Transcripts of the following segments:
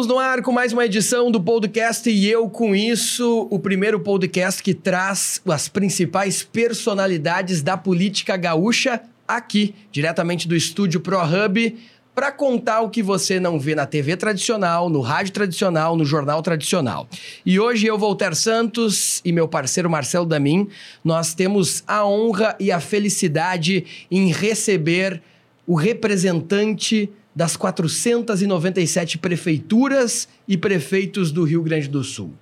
Estamos no ar com mais uma edição do podcast e eu com isso, o primeiro podcast que traz as principais personalidades da política gaúcha aqui, diretamente do estúdio ProHub, para contar o que você não vê na TV tradicional, no rádio tradicional, no jornal tradicional. E hoje eu, Voltaire Santos e meu parceiro Marcelo Damin, nós temos a honra e a felicidade em receber o representante das 497 prefeituras e prefeitos do Rio Grande do Sul.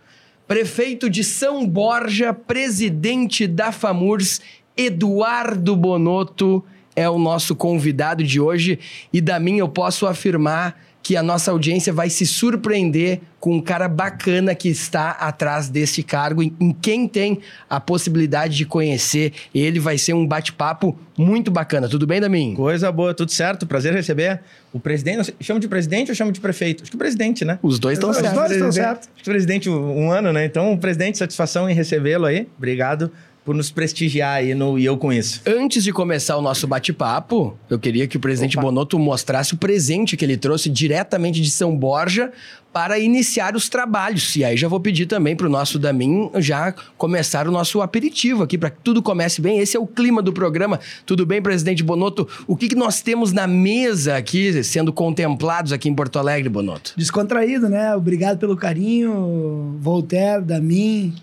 Prefeito de São Borja, presidente da FAMURS, Eduardo Bonotto é o nosso convidado de hoje e da mim eu posso afirmar que a nossa audiência vai se surpreender com um cara bacana que está atrás desse cargo, em, em quem tem a possibilidade de conhecer ele. Vai ser um bate-papo muito bacana. Tudo bem, Damin? Coisa boa, tudo certo. Prazer receber o presidente. Chama de presidente ou chama de prefeito? Acho que presidente, né? Os dois estão certos. Os dois estão certos. Acho que presidente um ano, né? Então, presidente, satisfação em recebê-lo aí. Obrigado por nos prestigiar aí no E Eu Com Isso. Antes de começar o nosso bate-papo, eu queria que o presidente Opa. Bonotto mostrasse o presente que ele trouxe diretamente de São Borja para iniciar os trabalhos. E aí já vou pedir também para o nosso Damin já começar o nosso aperitivo aqui, para que tudo comece bem. Esse é o clima do programa. Tudo bem, presidente Bonotto? O que, que nós temos na mesa aqui, sendo contemplados aqui em Porto Alegre, Bonotto? Descontraído, né? Obrigado pelo carinho, Voltaire, Damin,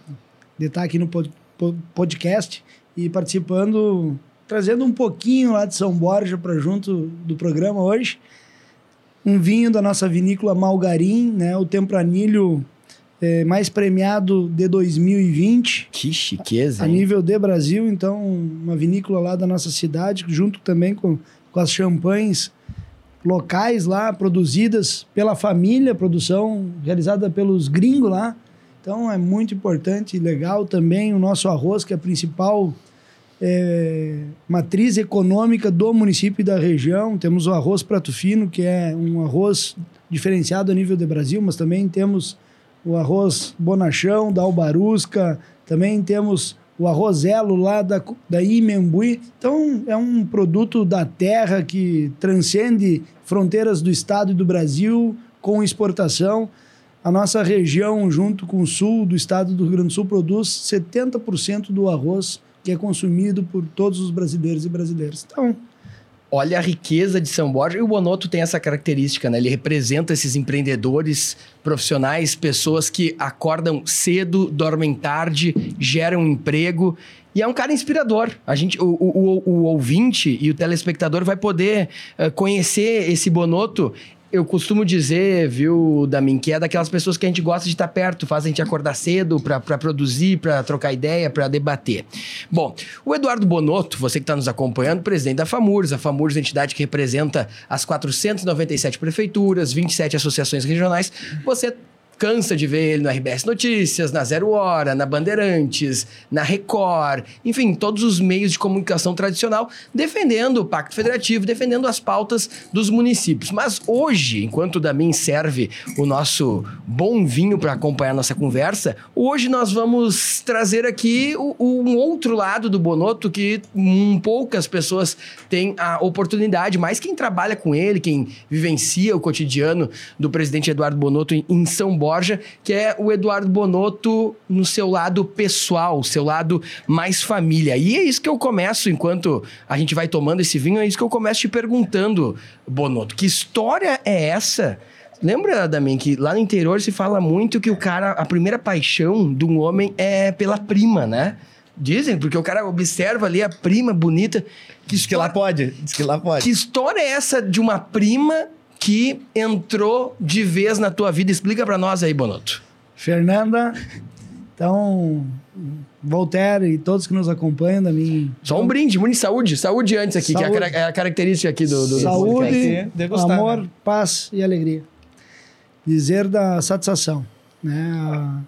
de estar aqui no podcast podcast e participando, trazendo um pouquinho lá de São Borja para junto do programa hoje. Um vinho da nossa vinícola Malgarim, né? O Tempranilho é, mais premiado de 2020. Que chiqueza! A, a nível de Brasil, então, uma vinícola lá da nossa cidade, junto também com, com as champanhes locais lá, produzidas pela família, produção realizada pelos gringos lá. Então é muito importante e legal também o nosso arroz, que é a principal é, matriz econômica do município e da região. Temos o arroz prato fino, que é um arroz diferenciado a nível de Brasil, mas também temos o arroz bonachão, da Albarusca, também temos o arroz elo lá da, da Imembuí. Então, é um produto da terra que transcende fronteiras do estado e do Brasil com exportação. A nossa região, junto com o sul do estado do Rio Grande do Sul, produz 70% do arroz que é consumido por todos os brasileiros e brasileiras. Então, Olha a riqueza de São Borja. E o Bonoto tem essa característica, né? Ele representa esses empreendedores profissionais, pessoas que acordam cedo, dormem tarde, geram emprego. E é um cara inspirador. A gente, o, o, o, o ouvinte e o telespectador vai poder uh, conhecer esse Bonoto eu costumo dizer, viu, Damin, que é daquelas pessoas que a gente gosta de estar perto, faz a gente acordar cedo para produzir, para trocar ideia, para debater. Bom, o Eduardo Bonotto, você que está nos acompanhando, presidente da FAMURS, a FAMURS é a entidade que representa as 497 prefeituras, 27 associações regionais, você cansa de ver ele no RBS Notícias, na Zero Hora, na Bandeirantes, na Record, enfim, todos os meios de comunicação tradicional, defendendo o Pacto Federativo, defendendo as pautas dos municípios. Mas hoje, enquanto o Damin serve o nosso bom vinho para acompanhar nossa conversa, hoje nós vamos trazer aqui o, o, um outro lado do Bonoto que um, poucas pessoas têm a oportunidade, mas quem trabalha com ele, quem vivencia o cotidiano do presidente Eduardo Bonoto em, em São Paulo, Borja, que é o Eduardo Bonotto no seu lado pessoal, seu lado mais família. E é isso que eu começo, enquanto a gente vai tomando esse vinho, é isso que eu começo te perguntando, Bonotto, que história é essa? Lembra, Damin, que lá no interior se fala muito que o cara, a primeira paixão de um homem é pela prima, né? Dizem, porque o cara observa ali a prima bonita. Que Diz que lá pode. Diz que lá pode. Que história é essa de uma prima que entrou de vez na tua vida? Explica para nós aí, Bonotto. Fernanda, então, Voltaire e todos que nos acompanham da minha... Só um brinde, muito saúde. Saúde antes aqui, saúde. que é a, característica aqui do... do saúde, do amor, né? paz e alegria. Dizer da satisfação. Né? A,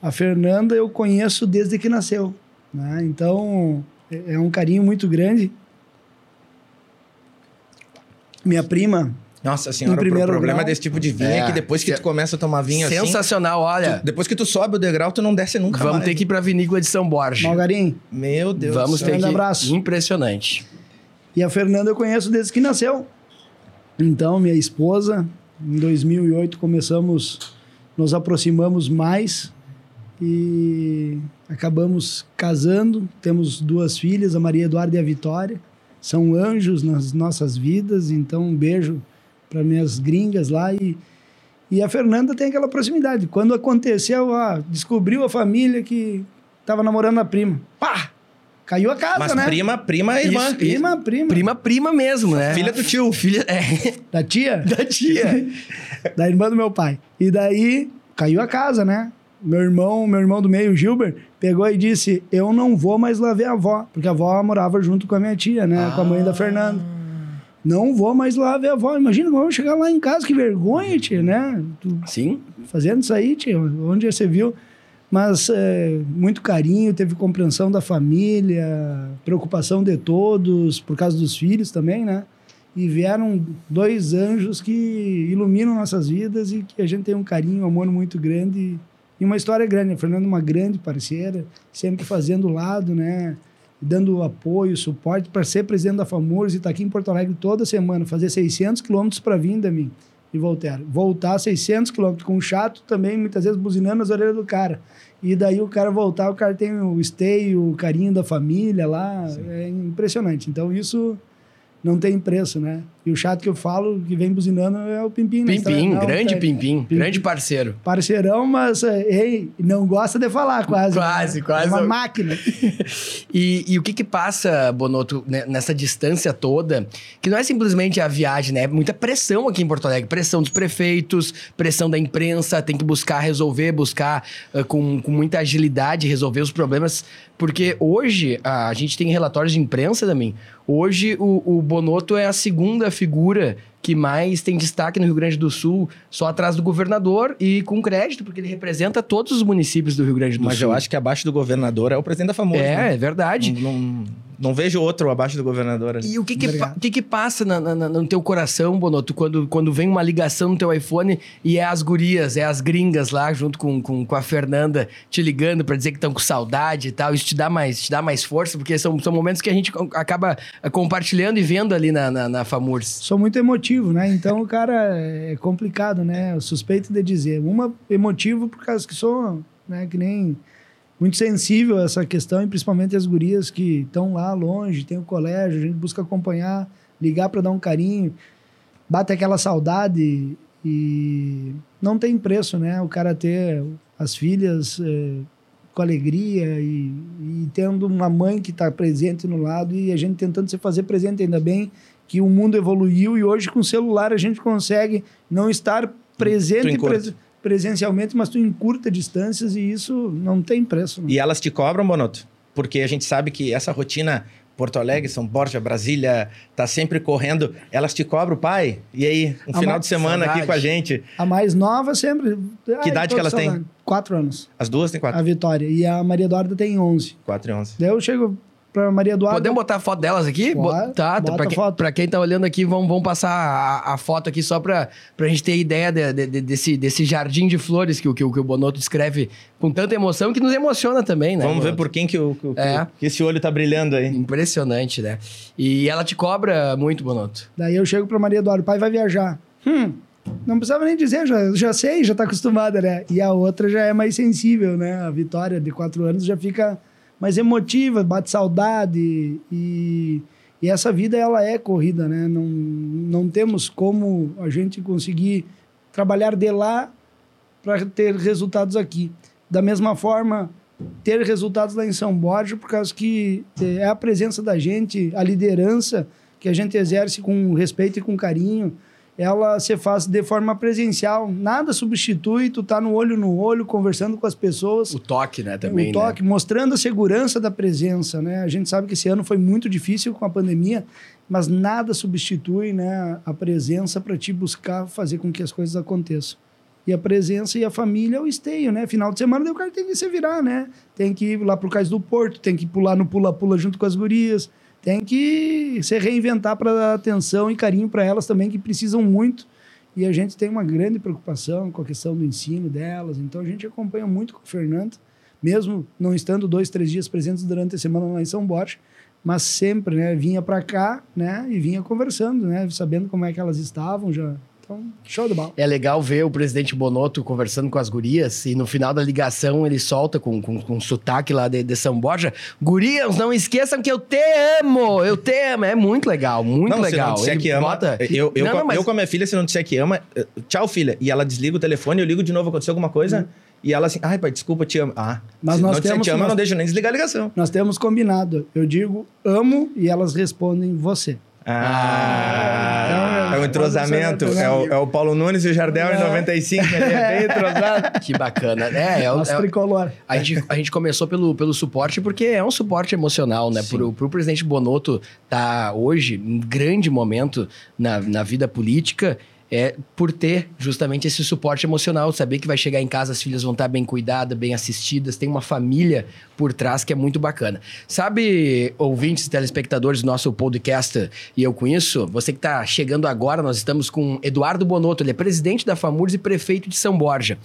a, Fernanda eu conheço desde que nasceu. Né? Então, é, é um carinho muito grande Minha prima, Nossa senhora, Em o primeiro problema grau. desse tipo de vinho é, É. que depois que tu começa a tomar vinho assim, Sensacional, olha. tu- depois que tu sobe o degrau, tu não desce nunca Vamos mais. ter que ir pra vinícola de São Borja. Malgarim. Meu Deus Vamos ter Grande que abraço. Impressionante. E a Fernanda eu conheço desde que nasceu. Então, minha esposa, em 2008 começamos, nos aproximamos mais e acabamos casando. Temos duas filhas, a Maria Eduarda e a Vitória. São anjos nas nossas vidas, então um beijo para minhas gringas lá e e a Fernanda tem aquela proximidade. Quando aconteceu, ah, descobriu a família que estava namorando a prima. Pá! Caiu a casa, Mas né? prima, prima é irmã. Isso, Prima, prima. Prima, prima mesmo, né? Filha do tio. Filha, é, Da tia? da tia. da irmã do meu pai. E daí caiu a casa, né? Meu irmão, meu irmão do meio, Gilbert, pegou e disse: Eu não vou mais lá ver a avó, porque a avó morava junto com a minha tia, né? Com a mãe da Fernanda. Não vou mais lá ver a avó. Imagina como eu chegar lá em casa, que vergonha, tia, né? Tu Sim. fazendo isso aí, tia, onde você viu? Mas é, muito carinho, teve compreensão da família, preocupação de todos, por causa dos filhos também, né? E vieram dois anjos que iluminam nossas vidas e que a gente tem um carinho, um amor muito grande e uma história grande. A Fernanda é uma grande parceira, sempre fazendo o lado, né? Dando apoio, suporte para ser presidente da FAMURS e estar aqui em Porto Alegre toda semana, fazer 600 quilômetros para vir da mim e voltar. Voltar 600 quilômetros com um chato também, muitas vezes buzinando nas orelhas do cara. E daí o cara voltar, o cara tem o stay, o carinho da família lá, é impressionante. Então isso não tem preço, né? E o chato que eu falo, que vem buzinando, é o Pimpim. né? Pimpim, Não, grande tá- Pimpim, Pimpim. grande parceiro. Parceirão, mas é, ei, não gosta de falar quase. Quase, né? quase. É uma máquina. E, e o que que passa, Bonoto, né, nessa distância toda, que não é simplesmente a viagem, né? É muita pressão aqui em Porto Alegre. Pressão dos prefeitos, pressão da imprensa, tem que buscar resolver, buscar ah, com, com muita agilidade resolver os problemas. Porque hoje, ah, a gente tem relatórios de imprensa também. Hoje, o, o Bonoto é a segunda figura que mais tem destaque no Rio Grande do Sul, só atrás do governador e com crédito, porque ele representa todos os municípios do Rio Grande do Mas Sul. eu acho que abaixo do governador é o presidente da FAMURS. É, né? é verdade. Não, não, não vejo outro abaixo do governador ali. E o que que, pa- o que, que passa na- na- no teu coração, Bonoto, quando, quando vem uma ligação no teu iPhone e é as gurias, é as gringas lá, junto com, com, com a Fernanda, te ligando pra dizer que estão com saudade e tal. Isso te dá mais, te dá mais força, porque são, são momentos que a gente acaba compartilhando e vendo ali na, na, na FAMURS. Sou muito emotivo, né? Então, cara, é complicado, né? Eu suspeito de dizer. Uma, emotivo por causa que sou, né, que nem muito sensível a essa questão, e principalmente as gurias que estão lá longe, tem o colégio, a gente busca acompanhar, ligar para dar um carinho, bate aquela saudade e não tem preço, né? O cara ter as filhas eh, com alegria e, e tendo uma mãe que está presente no lado e a gente tentando se fazer presente ainda bem que o mundo evoluiu e hoje com o celular a gente consegue não estar presente pres- presencialmente, mas tu encurta distâncias e isso não tem preço. Né? E elas te cobram, Bonoto? Porque a gente sabe que essa rotina Porto Alegre, São Borja, Brasília, tá sempre correndo. Elas te cobram, pai? E aí, um Ah, final de semana saudade. aqui com a gente. A mais nova sempre. Que idade que elas têm? Quatro anos. As duas têm quatro. A Vitória. E a Maria Eduarda tem 11. Quatro e onze. Daí eu chego pra Maria Eduarda. Podemos botar a foto delas aqui? Bo- Bora, tá, tá bota pra, a quem, foto. pra quem tá olhando aqui, vamos, vamos passar a, a foto aqui só pra, pra gente ter ideia de- de- de- desse, desse jardim de flores que, o- que, o- que o Bonoto descreve com tanta emoção que nos emociona também, né? Vamos ver Bonoto? por quem que, o, que, É. que esse olho tá brilhando aí. Impressionante, né? E ela te cobra muito, Bonoto. Daí eu chego pra Maria Eduarda, o pai vai viajar. Hum, não precisava nem dizer, já, já sei, já tá acostumada, né? E a outra já é mais sensível, né? A Vitória, de quatro anos, já fica mais emotiva, bate saudade e... E essa vida, ela é corrida, né? Não, não temos como a gente conseguir trabalhar de lá para ter resultados aqui. Da mesma forma, ter resultados lá em São Borja, por causa que eh, é a presença da gente, a liderança que a gente exerce com respeito e com carinho, ela se faz de forma presencial. Nada substitui tu tá no olho no olho, conversando com as pessoas. O toque, né, também, o toque, mostrando a segurança da presença, né? A gente sabe que esse ano foi muito difícil com a pandemia, mas nada substitui, né, a presença para te buscar fazer com que as coisas aconteçam. E a presença e a família é o esteio, né? Final de semana daí o cara tem que se virar, né? Tem que ir lá pro Cais do Porto, tem que pular no pula-pula junto com as gurias, tem que se reinventar para dar atenção e carinho para elas também, que precisam muito. E a gente tem uma grande preocupação com a questão do ensino delas. Então a gente acompanha muito com o Fernando, mesmo não estando dois, três dias presentes durante a semana lá em São Borja, mas sempre, né, vinha para cá, né, e vinha conversando, né, sabendo como é que elas estavam, já então, show de bola. É legal ver o presidente Bonotto conversando com as gurias e no final da ligação ele solta com, com, com sotaque lá de, de São Borja. Gurias, não esqueçam que eu te amo! Eu te amo! É muito legal, muito não, legal. Se não disser Ele que ama, bota- eu, eu, Não, com, não, mas- eu com a minha filha, se não disser que ama, eh, tchau, filha. E ela desliga o telefone, eu ligo de novo, aconteceu alguma coisa? E ela assim, ai, pai, desculpa, te amo. Ah, Mas se nós não disser temos- te amo, eu nós- não deixo nem desligar a ligação. Nós temos combinado. Eu digo amo e elas respondem você. Ah, Ah, é o entrosamento. é, É o, é o Paulo Nunes e o Jardel em É. 95, ele é bem entrosado. Que bacana. É, é, o- é, tricolor. A gente, a gente começou pelo, pelo suporte porque é um suporte emocional, né? Pro, pro presidente Bonotto tá hoje um grande momento na, na vida política é por ter justamente esse suporte emocional, saber que vai chegar em casa, as filhas vão estar bem cuidadas, bem assistidas, tem uma família por trás que é muito bacana. Sabe, ouvintes telespectadores do nosso podcast e eu com isso, você que está chegando agora, nós estamos com Eduardo Bonotto, ele é presidente da FAMURS e prefeito de São Borja.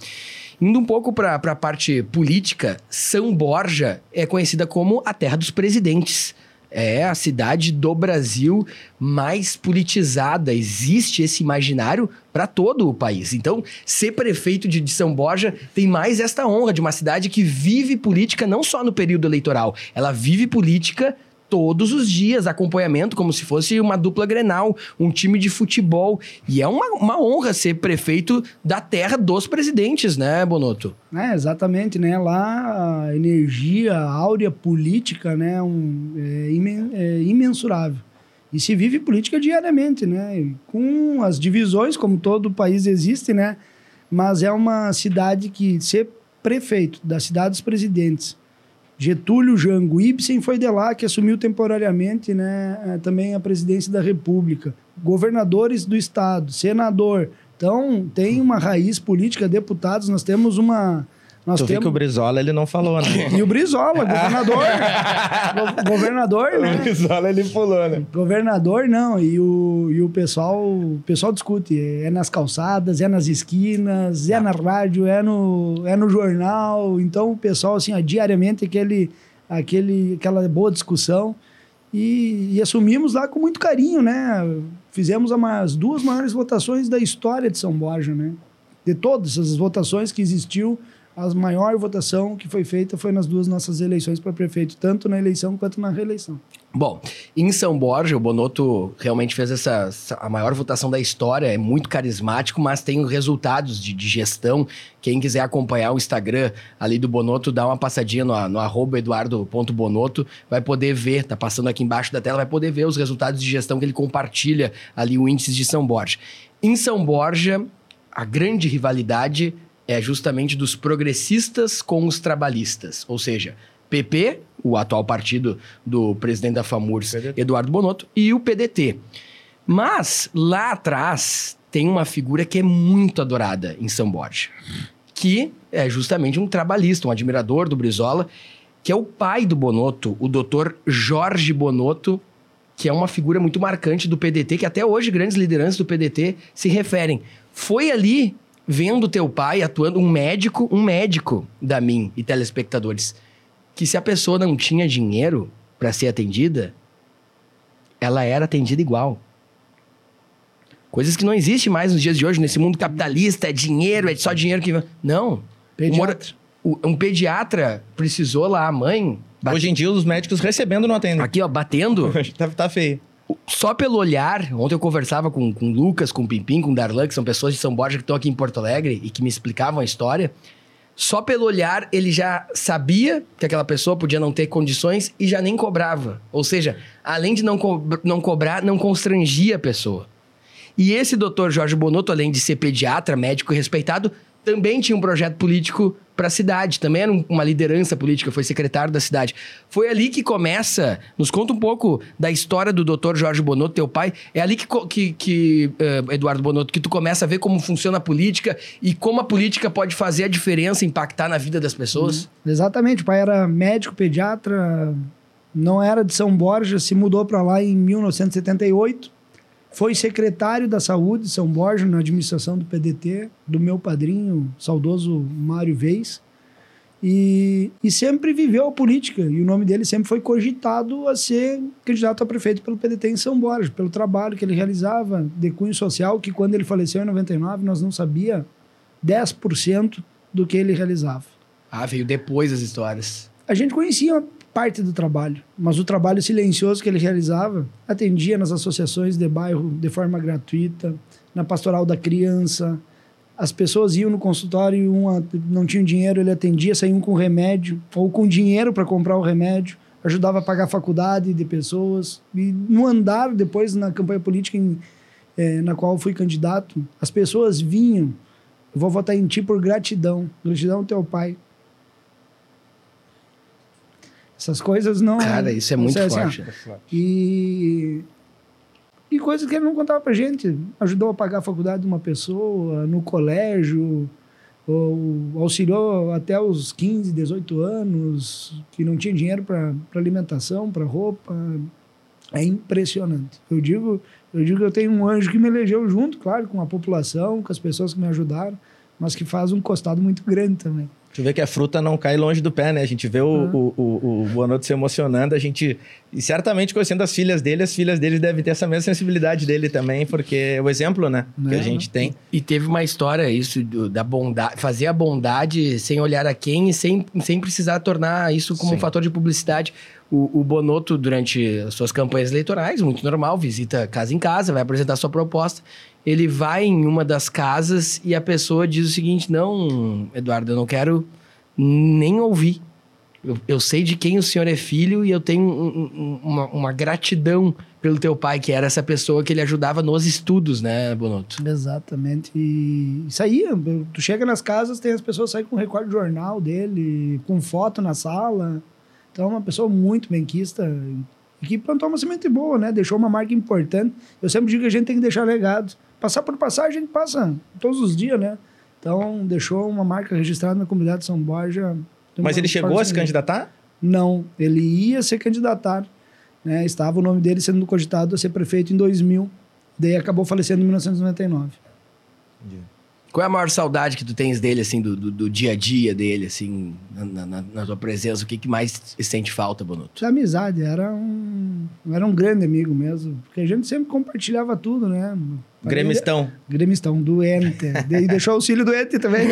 Indo um pouco para a parte política, São Borja é conhecida como a terra dos presidentes. É a cidade do Brasil mais politizada. Existe esse imaginário para todo o país. Então, ser prefeito de, São Borja tem mais esta honra de uma cidade que vive política não só no período eleitoral, ela vive política todos os dias, acompanhamento como se fosse uma dupla Grenal, um time de futebol. E é uma, uma honra ser prefeito da terra dos presidentes, né, Bonotto? É, exatamente, né? Lá a energia, a áurea política, né? Um, é, imen- é imensurável. E se vive política diariamente, né? Com as divisões, como todo país existe, né? Mas é uma cidade que ser prefeito da cidade dos presidentes, Getúlio Jango Ibsen foi de lá que assumiu temporariamente, né? eh, Também a presidência da República, governadores do estado, senador. Então tem uma raiz política, deputados. Nós temos uma nós tu temos que o Brizola, ele não falou, né? e o Brizola, governador. Go- governador, né? Brizola, ele pulou, né? Governador, não. E o, e o pessoal o pessoal discute. É nas calçadas, é nas esquinas, é na rádio, é no, é no jornal. Então, o pessoal, assim, ó, diariamente, aquele, aquele, aquela boa discussão. E, e assumimos lá com muito carinho, né? Fizemos as duas maiores votações da história de São Borja, né? De todas as votações que existiu, a maior votação que foi feita foi nas duas nossas eleições para prefeito, tanto na eleição quanto na reeleição. Bom, em São Borja, o Bonotto realmente fez essa, a maior votação da história, é muito carismático, mas tem os resultados de, de gestão. Quem quiser acompanhar o Instagram ali do Bonotto, dá uma passadinha no, no arroba eduardo.bonotto, vai poder ver, tá passando aqui embaixo da tela, vai poder ver os resultados de gestão que ele compartilha ali, o índice de São Borja. Em São Borja, a grande rivalidade é justamente dos progressistas com os trabalhistas, ou seja, PP, o atual partido do presidente da FAMURS, PDT. Eduardo Bonotto, e o PDT. Mas lá atrás tem uma figura que é muito adorada em São Borja, que é justamente um trabalhista, um admirador do Brizola, que é o pai do Bonotto, o doutor Jorge Bonotto, que é uma figura muito marcante do PDT, que até hoje grandes lideranças do PDT se referem. Foi ali, vendo teu pai atuando, um médico, um médico da mim e telespectadores, que se a pessoa não tinha dinheiro para ser atendida, ela era atendida igual. Coisas que não existem mais nos dias de hoje, nesse mundo capitalista, é dinheiro, é só dinheiro que... Não. Pediatra. Um pediatra precisou lá, a mãe... bate- Hoje em dia, os médicos recebendo não atendem. Aqui, ó, batendo... tá, tá feio. Só pelo olhar, ontem eu conversava com, com o Lucas, com o Pimpim, com o Darlan, que são pessoas de São Borja que estão aqui em Porto Alegre e que me explicavam a história. Só pelo olhar ele já sabia que aquela pessoa podia não ter condições e já nem cobrava. Ou seja, além de não, co- não cobrar, não constrangia a pessoa. E esse doutor Jorge Bonotto, além de ser pediatra, médico respeitado, também tinha um projeto político para a cidade, também era um- uma liderança política, foi secretário da cidade. Foi ali que começa, nos conta um pouco da história do doutor Jorge Bonotto, teu pai, é ali que, que, que, eh, Eduardo Bonotto, que tu começa a ver como funciona a política e como a política pode fazer a diferença, impactar na vida das pessoas. Exatamente, o pai era médico, pediatra, não era de São Borja, se mudou para lá em 1978. Foi secretário da Saúde de São Borja na administração do PDT, do meu padrinho, saudoso Mário Vez. E, e sempre viveu a política. E o nome dele sempre foi cogitado a ser candidato a prefeito pelo PDT em São Borja, pelo trabalho que ele realizava de cunho social, que quando ele faleceu em 99, nós não sabia 10% do que ele realizava. Ah, veio depois as histórias. A gente conhecia parte do trabalho, mas o trabalho silencioso que ele realizava atendia nas associações de bairro de forma gratuita, na pastoral da criança, as pessoas iam no consultório e uma não tinham dinheiro, ele atendia, saíam com remédio ou com dinheiro para comprar o remédio, ajudava a pagar a faculdade de pessoas. E no andar, depois na campanha política em, é, na qual fui candidato, as pessoas vinham, eu vou votar em ti por gratidão, gratidão ao teu pai. Essas coisas não. Cara, isso é muito assim, forte. E e coisas que ele não contava pra gente. Ajudou a pagar a faculdade de uma pessoa, no colégio, ou auxiliou até os 15, 18 anos, que não tinha dinheiro para alimentação, para roupa. É impressionante. Eu digo, eu digo que eu tenho um anjo que me elegeu junto, claro, com a população, com as pessoas que me ajudaram, mas que faz um costado muito grande também. Tu vê que a fruta não cai longe do pé, né? A gente vê o, uhum. o, o, o Bonoto se emocionando, a gente... E certamente conhecendo as filhas dele, as filhas dele devem ter essa mesma sensibilidade dele também, porque é o exemplo, né? que a gente tem. E teve uma história, isso, do, da bondade... Fazer a bondade sem olhar a quem e sem, sem precisar tornar isso como Sim. um fator de publicidade. O, o Bonoto, durante as suas campanhas eleitorais, muito normal, visita casa em casa, vai apresentar sua proposta ele vai em uma das casas e a pessoa diz o seguinte: Não, Eduardo, eu não quero nem ouvir. Eu, eu sei de quem o senhor é filho e eu tenho um, um, uma, uma, gratidão pelo teu pai, que era essa pessoa que ele ajudava nos estudos, né, Bonotto? Exatamente. E isso aí, tu chega nas casas, tem as pessoas saem com recorde de jornal dele, com foto na sala. Então, é uma pessoa muito benquista que plantou uma semente boa, né? Deixou uma marca importante. Eu sempre digo que a gente tem que deixar legado. Passar por passar, a gente passa todos os dias, né? Então, deixou uma marca registrada na comunidade de São Borja. Mas ele chegou a se candidatar? Não, ele ia se candidatar. Né? Estava o nome dele sendo cogitado a ser prefeito em 2000. Daí acabou falecendo em 1999. Entendi. Qual é a maior saudade que tu tens dele, assim, do, do, do dia a dia dele, assim, na, na, na, tua presença? O que, que mais sente falta, Bonuto? A amizade, era um, era um grande amigo mesmo. Porque a gente sempre compartilhava tudo, né? Gremistão. Gremistão, doente. e deixou o filho doente também.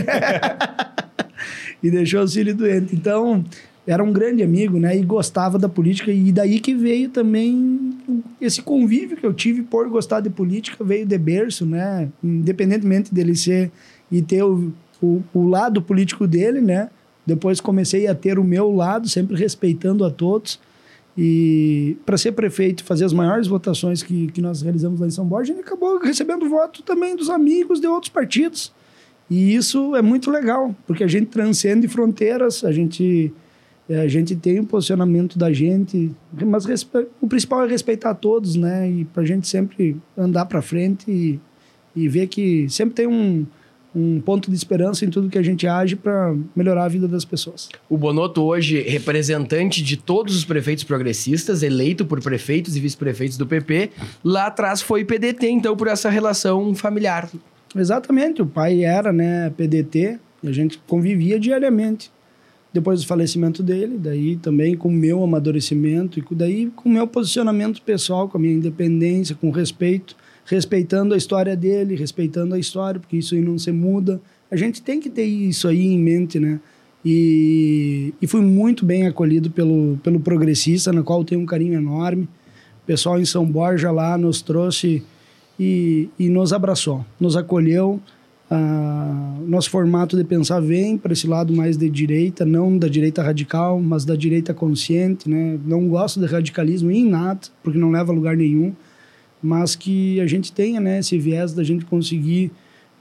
e deixou o filho doente. Então, era um grande amigo, né? E gostava da política. E daí que veio também esse convívio que eu tive por gostar de política, veio de berço, né? Independentemente dele ser e ter o, o, o lado político dele, né? Depois comecei a ter o meu lado, sempre respeitando a todos. E para ser prefeito, fazer as maiores votações que, que nós realizamos lá em São Borja, ele acabou recebendo voto também dos amigos de outros partidos. E isso é muito legal, porque a gente transcende fronteiras, a gente é, a gente tem o posicionamento da gente, mas o principal é respeitar todos, né? E para a gente sempre andar para frente e, e ver que sempre tem um, um ponto de esperança em tudo que a gente age para melhorar a vida das pessoas. O Bonotto hoje representante de todos os prefeitos progressistas, eleito por prefeitos e vice-prefeitos do PP, lá atrás foi PDT, então por essa relação familiar. Exatamente, o pai era, né, PDT, e a gente convivia diariamente depois do falecimento dele, daí também com o meu amadurecimento e daí com o meu posicionamento pessoal, com a minha independência, com respeito, respeitando a história dele, respeitando a história, porque isso aí não se muda. A gente tem que ter isso aí em mente, né? E, e fui muito bem acolhido pelo, pelo progressista, na qual tenho um carinho enorme. O pessoal em São Borja lá nos trouxe e, e nos abraçou, nos acolheu ah, nosso formato de pensar vem para esse lado mais de direita, não da direita radical, mas da direita consciente, né? Não gosto de radicalismo inato, porque não leva a lugar nenhum, mas que a gente tenha, né, esse viés da gente conseguir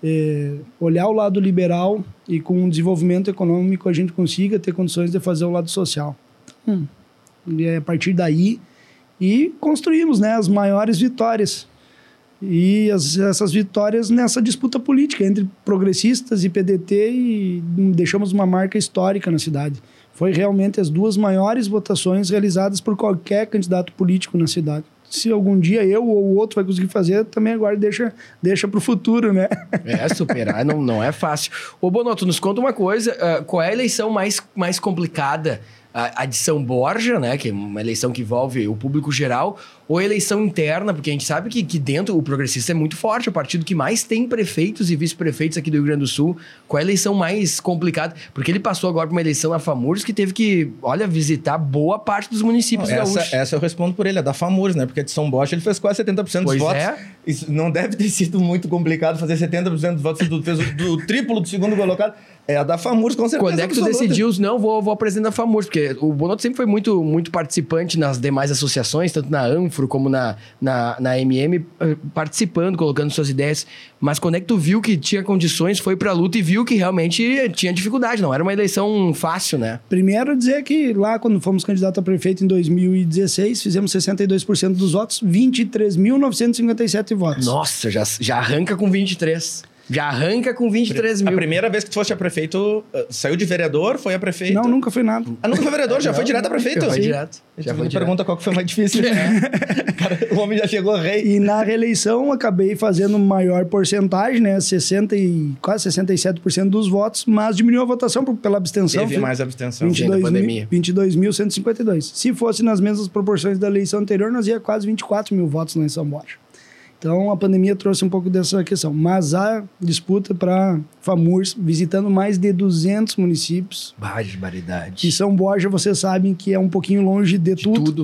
é, olhar o lado liberal e com o desenvolvimento econômico a gente consiga ter condições de fazer o lado social. Hum. E é a partir daí e construímos, né, as maiores vitórias e as, essas vitórias nessa disputa política entre progressistas e PDT e deixamos uma marca histórica na cidade. Foi realmente as duas maiores votações realizadas por qualquer candidato político na cidade. Se algum dia eu ou outro vai conseguir fazer, também agora deixa, deixa para o futuro, né? É, superar não, não é fácil. Ô, Bonoto, nos conta uma coisa: uh, qual é a eleição mais, mais complicada a, a de São Borja, né? Que é uma eleição que envolve o público geral, ou eleição interna, porque a gente sabe que, que dentro o progressista é muito forte, é o partido que mais tem prefeitos e vice-prefeitos aqui do Rio Grande do Sul. Qual é a eleição mais complicada? Porque ele passou agora por uma eleição na FAMURS que teve que, olha, visitar boa parte dos municípios essa, gaúchos. Essa eu respondo por ele, é da FAMURS, né? Porque de São Borja ele fez quase 70% dos Pois votos. é. Isso não deve ter sido muito complicado fazer 70% dos votos, tu fez o, do, triplo do segundo colocado. É a da FAMURS, com certeza. Quando é que tu absoluta. decidiu, não, vou, vou apresentar a FAMURS? Porque o Bonoto sempre foi muito, muito participante nas demais associações, tanto na Anfro como na, na, na MM, participando, colocando suas ideias. Mas quando é que tu viu que tinha condições, foi pra luta e viu que realmente tinha dificuldade? Não era uma eleição fácil, né? Primeiro dizer que lá, quando fomos candidato a prefeito em 2016, fizemos 62% dos votos, 23.957 votos. Nossa, já, já arranca com 23. Já arranca com 23 A mil. primeira vez que tu foste a prefeito, uh, saiu de vereador, foi a prefeito? Não, nunca foi nada. Ah, nunca foi vereador, já Não, foi direto a prefeito? Já foi direto. Já foi direto. pergunta qual que foi mais difícil. Cara, o homem já chegou rei. E na reeleição acabei fazendo maior porcentagem, né? 60 e quase 67% dos votos, mas diminuiu a votação por- pela abstenção. Teve mais abstenção. 22 da pandemia. 22.152. Se fosse nas mesmas proporções da eleição anterior, nós ia quase 24 mil votos lá em São Borja. Então a pandemia trouxe um pouco dessa questão. Mas a disputa para FAMURS, visitando mais de 200 municípios. Barbaridade. E São Borja, vocês sabem que é um pouquinho longe de, De tudo. tudo.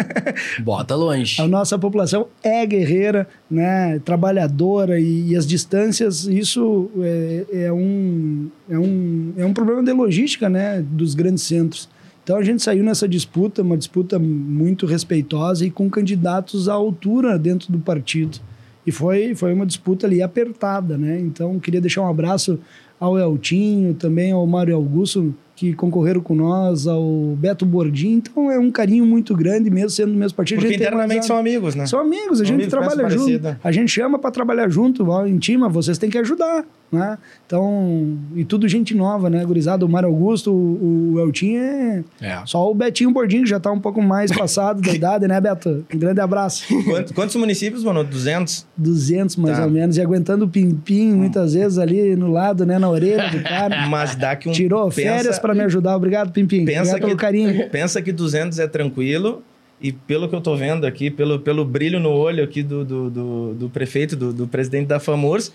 Bota longe. A nossa população é guerreira, né, trabalhadora e, e as distâncias, isso é, é um, é, um, é um problema de logística né, dos grandes centros. Então a gente saiu nessa disputa, uma disputa muito respeitosa e com candidatos à altura dentro do partido. E foi, foi uma disputa ali apertada, né? Então queria deixar um abraço ao Eltinho, também ao Mário Augusto, que concorreram com nós, ao Beto Bordim. Então é um carinho muito grande, mesmo sendo do mesmo partido. a Porque internamente são amigos, né? são amigos, a São gente amigos, trabalha junto. parecida. A gente chama para trabalhar junto, ó, time, vocês têm que ajudar, né? Então, e tudo gente nova, né? Gurizada, o Mário Augusto, o, o Eltinho é... É. Só o Betinho Bordinho, que já tá um pouco mais passado da idade, né, Beto? Um grande abraço. Quantos, quantos municípios, mano? 200? 200 mais Tá. ou menos, e aguentando o pimpim muitas vezes ali no lado, né, na orelha do cara. Mas dá que um... Tirou pensa- férias para me ajudar. Obrigado, Pimpim. Pensa Obrigado que- carinho. Pensa que 200 é tranquilo e pelo que eu tô vendo aqui, pelo, pelo brilho no olho aqui do, do, do, do prefeito, do, do presidente da FAMURS,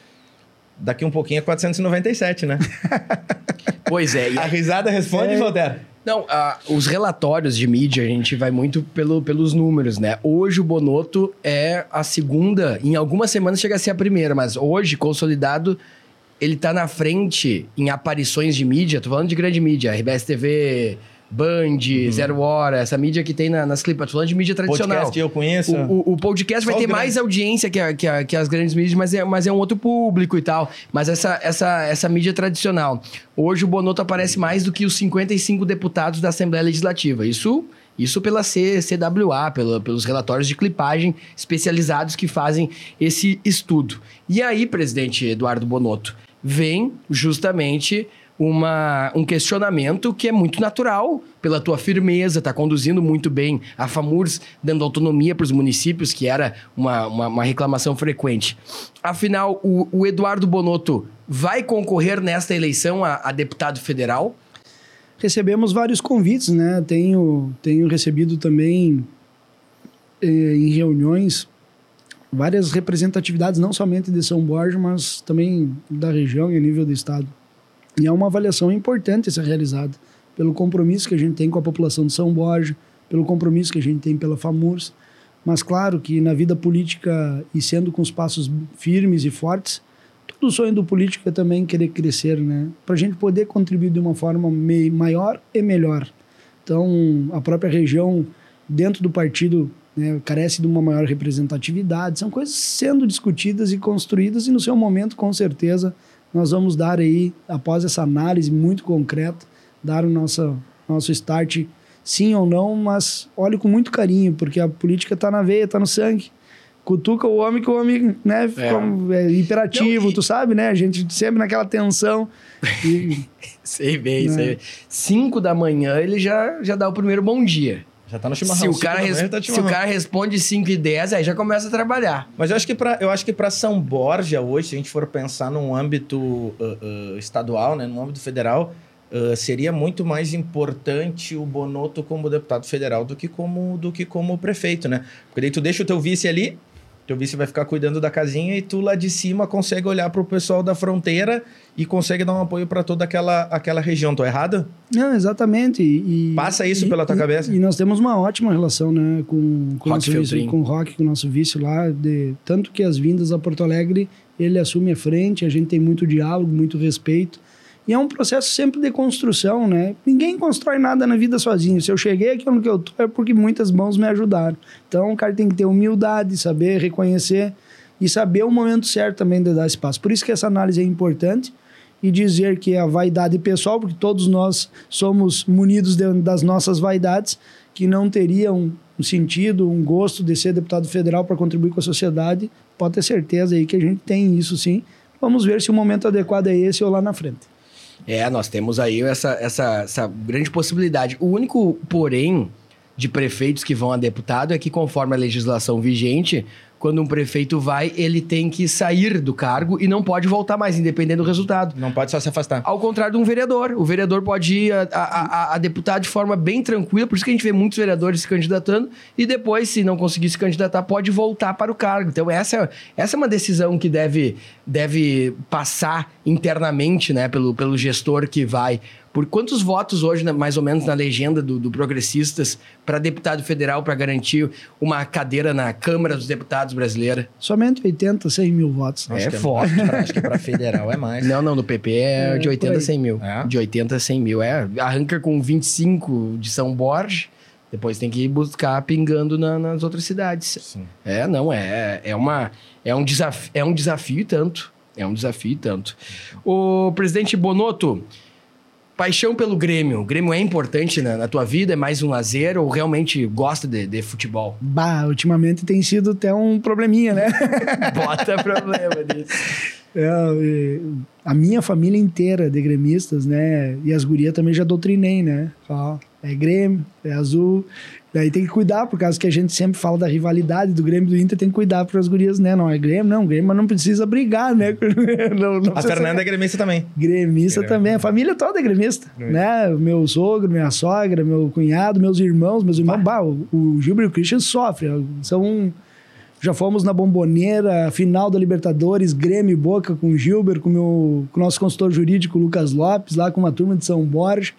daqui um pouquinho é 497, né? Pois é. A risada responde, É. Valter? Não, ah, os relatórios de mídia, a gente vai muito pelo, pelos números, né? Hoje o Bonoto é a segunda, em algumas semanas chega a ser a primeira, mas hoje, consolidado, ele tá na frente em aparições de mídia, tô falando de grande mídia, RBS TV, Band, Zero Hora, essa mídia que tem na, nas clipas, falando de mídia tradicional. Podcast eu conheço. O, o- o podcast vai Só ter os grandes. mais audiência que, a- que, a- que as grandes mídias, mas é, mas é um outro público e tal. Mas essa, essa, essa mídia tradicional. Hoje o Bonoto aparece mais do que os 55 deputados da Assembleia Legislativa. Isso, isso pela C, CWA, pela, pelos relatórios de clipagem especializados que fazem esse estudo. E aí, presidente Eduardo Bonotto, vem justamente uma, um questionamento que é muito natural pela tua firmeza, tá conduzindo muito bem a FAMURS, dando autonomia para os municípios, que era uma, uma, uma reclamação frequente. Afinal, o, o Eduardo Bonotto vai concorrer nesta eleição a, a deputado federal? recebemos vários convites, né? Tenho, tenho recebido também eh, em reuniões várias representatividades, não somente de São Borja, mas também da região e a nível do estado. E é uma avaliação importante ser realizada pelo compromisso que a gente tem com a população de São Borja, pelo compromisso que a gente tem pela FAMURS. Mas claro que na vida política e sendo com os passos firmes e fortes, todo sonho do político é também querer crescer, né? Para a gente poder contribuir de uma forma maior e melhor. Então, a própria região dentro do partido né, carece de uma maior representatividade. São coisas sendo discutidas e construídas e no seu momento, com certeza, nós vamos dar aí, após essa análise muito concreta, dar o nosso, nosso start, sim ou não, mas olhe com muito carinho, porque a política está na veia, está no sangue. cutuca o homem que o homem, né, fica é. hiperativo, Não, e... tu sabe, né? A gente sempre naquela tensão. E... sei bem, né? sei bem. Cinco da manhã ele já, já dá o primeiro bom dia. Já tá no chimarrão. Se o cara, res... tá se o cara responde 5 e 10, aí já começa a trabalhar. Mas eu acho que para eu acho que para São Borja hoje, se a gente for pensar num âmbito uh, uh, estadual, né, no âmbito federal, uh, seria muito mais importante o Bonoto como deputado federal do que como do que como prefeito, né? Porque daí tu deixa o teu vice ali, teu vice vai ficar cuidando da casinha e tu lá de cima consegue olhar para o pessoal da fronteira e consegue dar um apoio para toda aquela, aquela região. Tô errado? Não, exatamente. E, Passa isso e, pela tua e, cabeça? E nós temos uma ótima relação né, com, com, nosso vice, com o Rock, com o nosso vice lá. De, tanto que as vindas a Porto Alegre, ele assume a frente, a gente tem muito diálogo, muito respeito. E é um processo sempre de construção, né? Ninguém constrói nada na vida sozinho. Se eu cheguei aqui onde eu tô, é porque muitas mãos me ajudaram. Então, o cara tem que ter humildade, saber reconhecer e saber o momento certo também de dar espaço. Por isso que essa análise é importante e dizer que a vaidade pessoal, porque todos nós somos munidos de, das nossas vaidades, que não teriam um sentido, um gosto de ser deputado federal para contribuir com a sociedade, pode ter certeza aí que a gente tem isso sim. Vamos ver se o momento adequado é esse ou lá na frente. É, nós temos aí essa, essa, essa grande possibilidade. O único, porém, de prefeitos que vão a deputado é que, conforme a legislação vigente, quando um prefeito vai, ele tem que sair do cargo e não pode voltar mais, independente do resultado. Não pode só se afastar. Ao contrário de um vereador. O vereador pode ir a, a, a, a deputado de forma bem tranquila, por isso que a gente vê muitos vereadores se candidatando, e depois, se não conseguir se candidatar, pode voltar para o cargo. Então, essa, essa é uma decisão que deve, deve passar internamente né, pelo, pelo gestor que vai por quantos votos hoje, né, mais ou menos, na legenda do, do Progressistas para deputado federal para garantir uma cadeira na Câmara dos Deputados brasileira? Somente 80, 100 mil votos. É, é forte. É, acho que para federal é mais. Não, não, no PP é, é de 80 a 100 mil. É? De 80 a 100 mil. É, arranca com 25 de São Borges. Depois tem que ir buscar pingando na, nas outras cidades. Sim. É, não, é, é, uma, é, um desafio, é um desafio e tanto. É um desafio e tanto. O presidente Bonotto, paixão pelo Grêmio. O Grêmio é importante na, na, tua vida? É mais um lazer ou realmente gosta de, de, futebol? Bah, ultimamente tem sido até um probleminha, né? Bota problema nisso. É, a minha família inteira de gremistas, né? E as gurias também já doutrinei, né? É Grêmio, é azul. Daí tem que cuidar, por causa que a gente sempre fala da rivalidade do Grêmio e do Inter, tem que cuidar para as gurias, né? Não é Grêmio, não, Grêmio, mas não precisa brigar, né? não, não a Fernanda é gremista também. Gremista Grêmio. também, a família toda é gremista, Grêmio. né? Meu sogro, minha sogra, meu cunhado, meus irmãos, meus irmãos, bah, o, o Gilberto e o Christian sofrem, são... Já fomos na bomboneira, final da Libertadores, Grêmio e Boca com o Gilbert, com, meu, com o nosso consultor jurídico Lucas Lopes, lá com uma turma de São Borja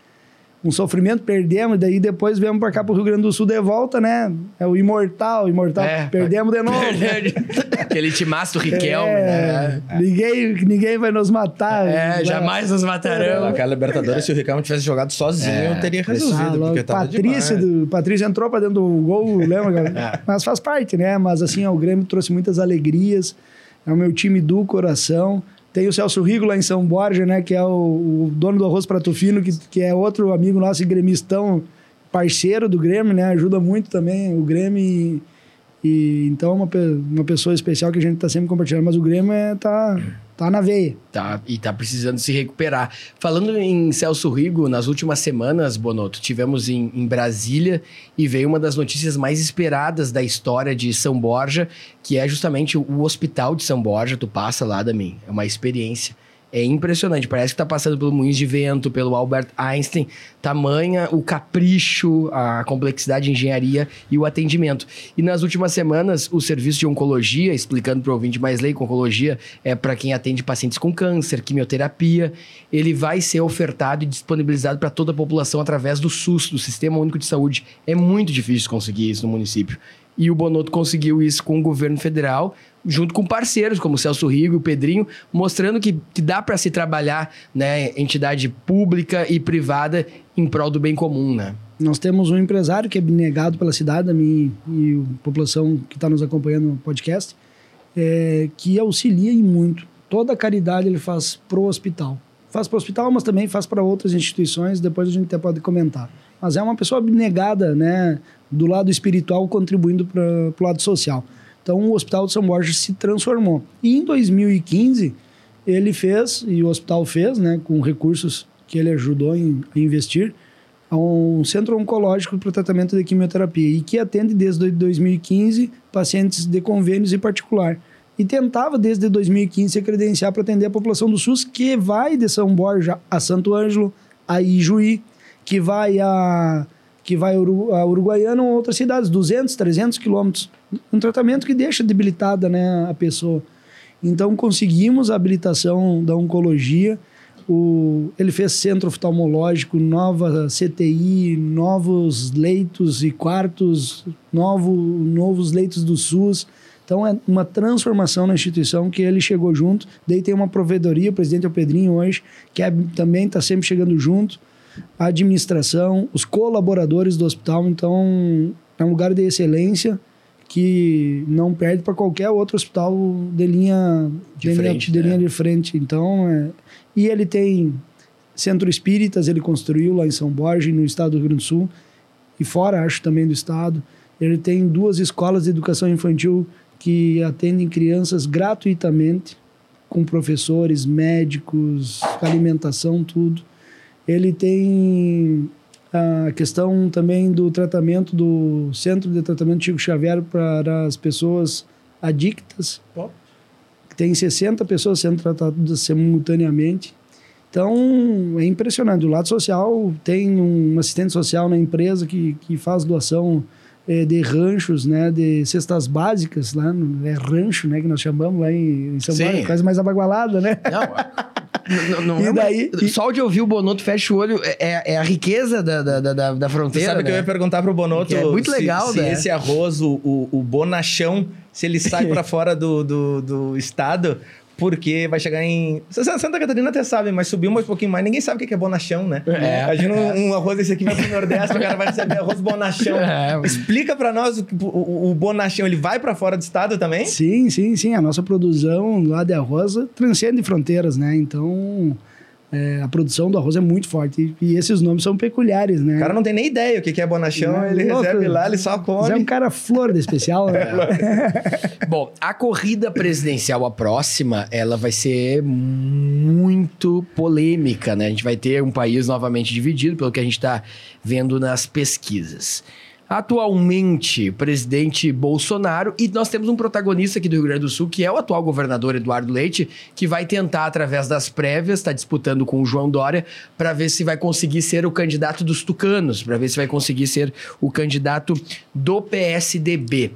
um sofrimento, perdemos, daí depois viemos para cá pro Rio Grande do Sul de volta, né? É o imortal, imortal. É, perdemos de novo. Aquele timaço do Riquelme, é, né? Ninguém, ninguém vai nos matar. É, né? jamais nos matarão. Aquela Libertadores, se o Riquelme tivesse jogado sozinho, é. teria resolvido. Ah, porque Patrício, do, Patrício entrou para dentro do gol, lembra? é. Mas faz parte, né? Mas assim, o Grêmio trouxe muitas alegrias. É o meu time do coração. Tem o Celso Rigo lá em São Borja, né? Que é o, o dono do Arroz Prato Fino, que, que é outro amigo nosso, gremistão, parceiro do Grêmio, né? Ajuda muito também o Grêmio. E, e então é uma, uma pessoa especial que a gente está sempre compartilhando. Mas o Grêmio é, tá, tá na veia. Tá, e tá precisando se recuperar. Falando em Celso Rigo, nas últimas semanas, Bonoto, tivemos em, em, Brasília e veio uma das notícias mais esperadas da história de São Borja, que é justamente o, o Hospital de São Borja. Tu passa lá, mim É uma experiência é impressionante. Parece que está passando pelo Moinhos de Vento, pelo Albert Einstein. Tamanha o capricho, a complexidade de engenharia e o atendimento. E nas últimas semanas, o serviço de oncologia, explicando para o ouvinte mais leigo, oncologia é para quem atende pacientes com câncer, quimioterapia, ele vai ser ofertado e disponibilizado para toda a população através do SUS, do Sistema Único de Saúde. É muito difícil conseguir isso no município. E o Bonotto conseguiu isso com o governo federal, junto com parceiros como o Celso Rigo o Pedrinho, mostrando que, que dá para se trabalhar, né, entidade pública e privada em prol do bem comum, né? Nós temos um empresário que é abnegado pela cidade, a mim e a população que está nos acompanhando no podcast, é, que auxilia em muito. Toda a caridade ele faz pro hospital. Faz para o hospital, mas também faz para outras instituições, depois a gente até pode comentar. Mas é uma pessoa abnegada, né, do lado espiritual, contribuindo para o lado social. Então o Hospital de São Borja se transformou. E em 2015 ele fez, e o hospital fez, né, com recursos que ele ajudou em, a investir, um centro oncológico para tratamento de quimioterapia e que atende desde 2015 pacientes de convênios e particular. E tentava desde 2015 se credenciar para atender a população do SUS que vai de São Borja a Santo Ângelo, a Ijuí, que vai a que vai a Uruguaiana ou outras cidades, 200, 300 quilômetros. Um tratamento que deixa debilitada né, a pessoa. Então, conseguimos a habilitação da oncologia. O, ele fez centro oftalmológico, nova CTI, novos leitos e quartos, novo, novos leitos do SUS. Então, é uma transformação na instituição que ele chegou junto. Daí tem uma provedoria, o presidente é o Pedrinho hoje, que é, também está sempre chegando junto a administração, os colaboradores do hospital. Então, é um lugar de excelência que não perde para qualquer outro hospital de linha de, de frente. Linha, de, linha né? de frente. Então, é, e ele tem centro espíritas, ele construiu lá em São Borja, no estado do Rio Grande do Sul, e fora, acho, também do estado. Ele tem duas escolas de educação infantil que atendem crianças gratuitamente, com professores, médicos, alimentação, tudo. Ele tem a questão também do tratamento do Centro de Tratamento Chico Xavier para as pessoas adictas. Oh. Tem 60 pessoas sendo tratadas simultaneamente. Então, é impressionante. O lado social tem um assistente social na empresa que, que faz doação é, de ranchos, né, de cestas básicas, lá no, é rancho, né, que nós chamamos lá em, em São Paulo, quase mais abagualada, né? Não, não, não e é daí, uma... Só de ouvir o Bonoto fecha o olho é, é a riqueza da, da, da, da fronteira. Você sabe né? que eu ia perguntar pro Bonoto. é muito legal, se, né? Se esse arroz, o, o, o bonachão, se ele sai para fora do, do, do estado, porque vai chegar em. Santa Catarina até sabe, mas subiu mais um pouquinho mais. Ninguém sabe o que é bonachão, né? É. Imagina um, um arroz desse aqui vai pro Nordeste, o cara vai receber arroz bonachão. É. Explica para nós o, o, o, bonachão, ele vai para fora do estado também? Sim, sim, sim. A nossa produção lá de arroz transcende fronteiras, né? Então. É, a produção do arroz é muito forte. E, e, esses nomes são peculiares, né? O cara não tem nem ideia o que é bonachão, ele louco, recebe lá, ele só come. é um cara flor de especial, né? Bom, a corrida presidencial, a próxima, ela vai ser muito polêmica, né? A gente vai ter um país novamente dividido, pelo que a gente está vendo nas pesquisas. Atualmente, presidente Bolsonaro, e nós temos um protagonista aqui do Rio Grande do Sul, que é o atual governador Eduardo Leite, que vai tentar, através das prévias, está disputando com o João Dória, para ver se vai conseguir ser o candidato dos tucanos, para ver se vai conseguir ser o candidato do PSDB.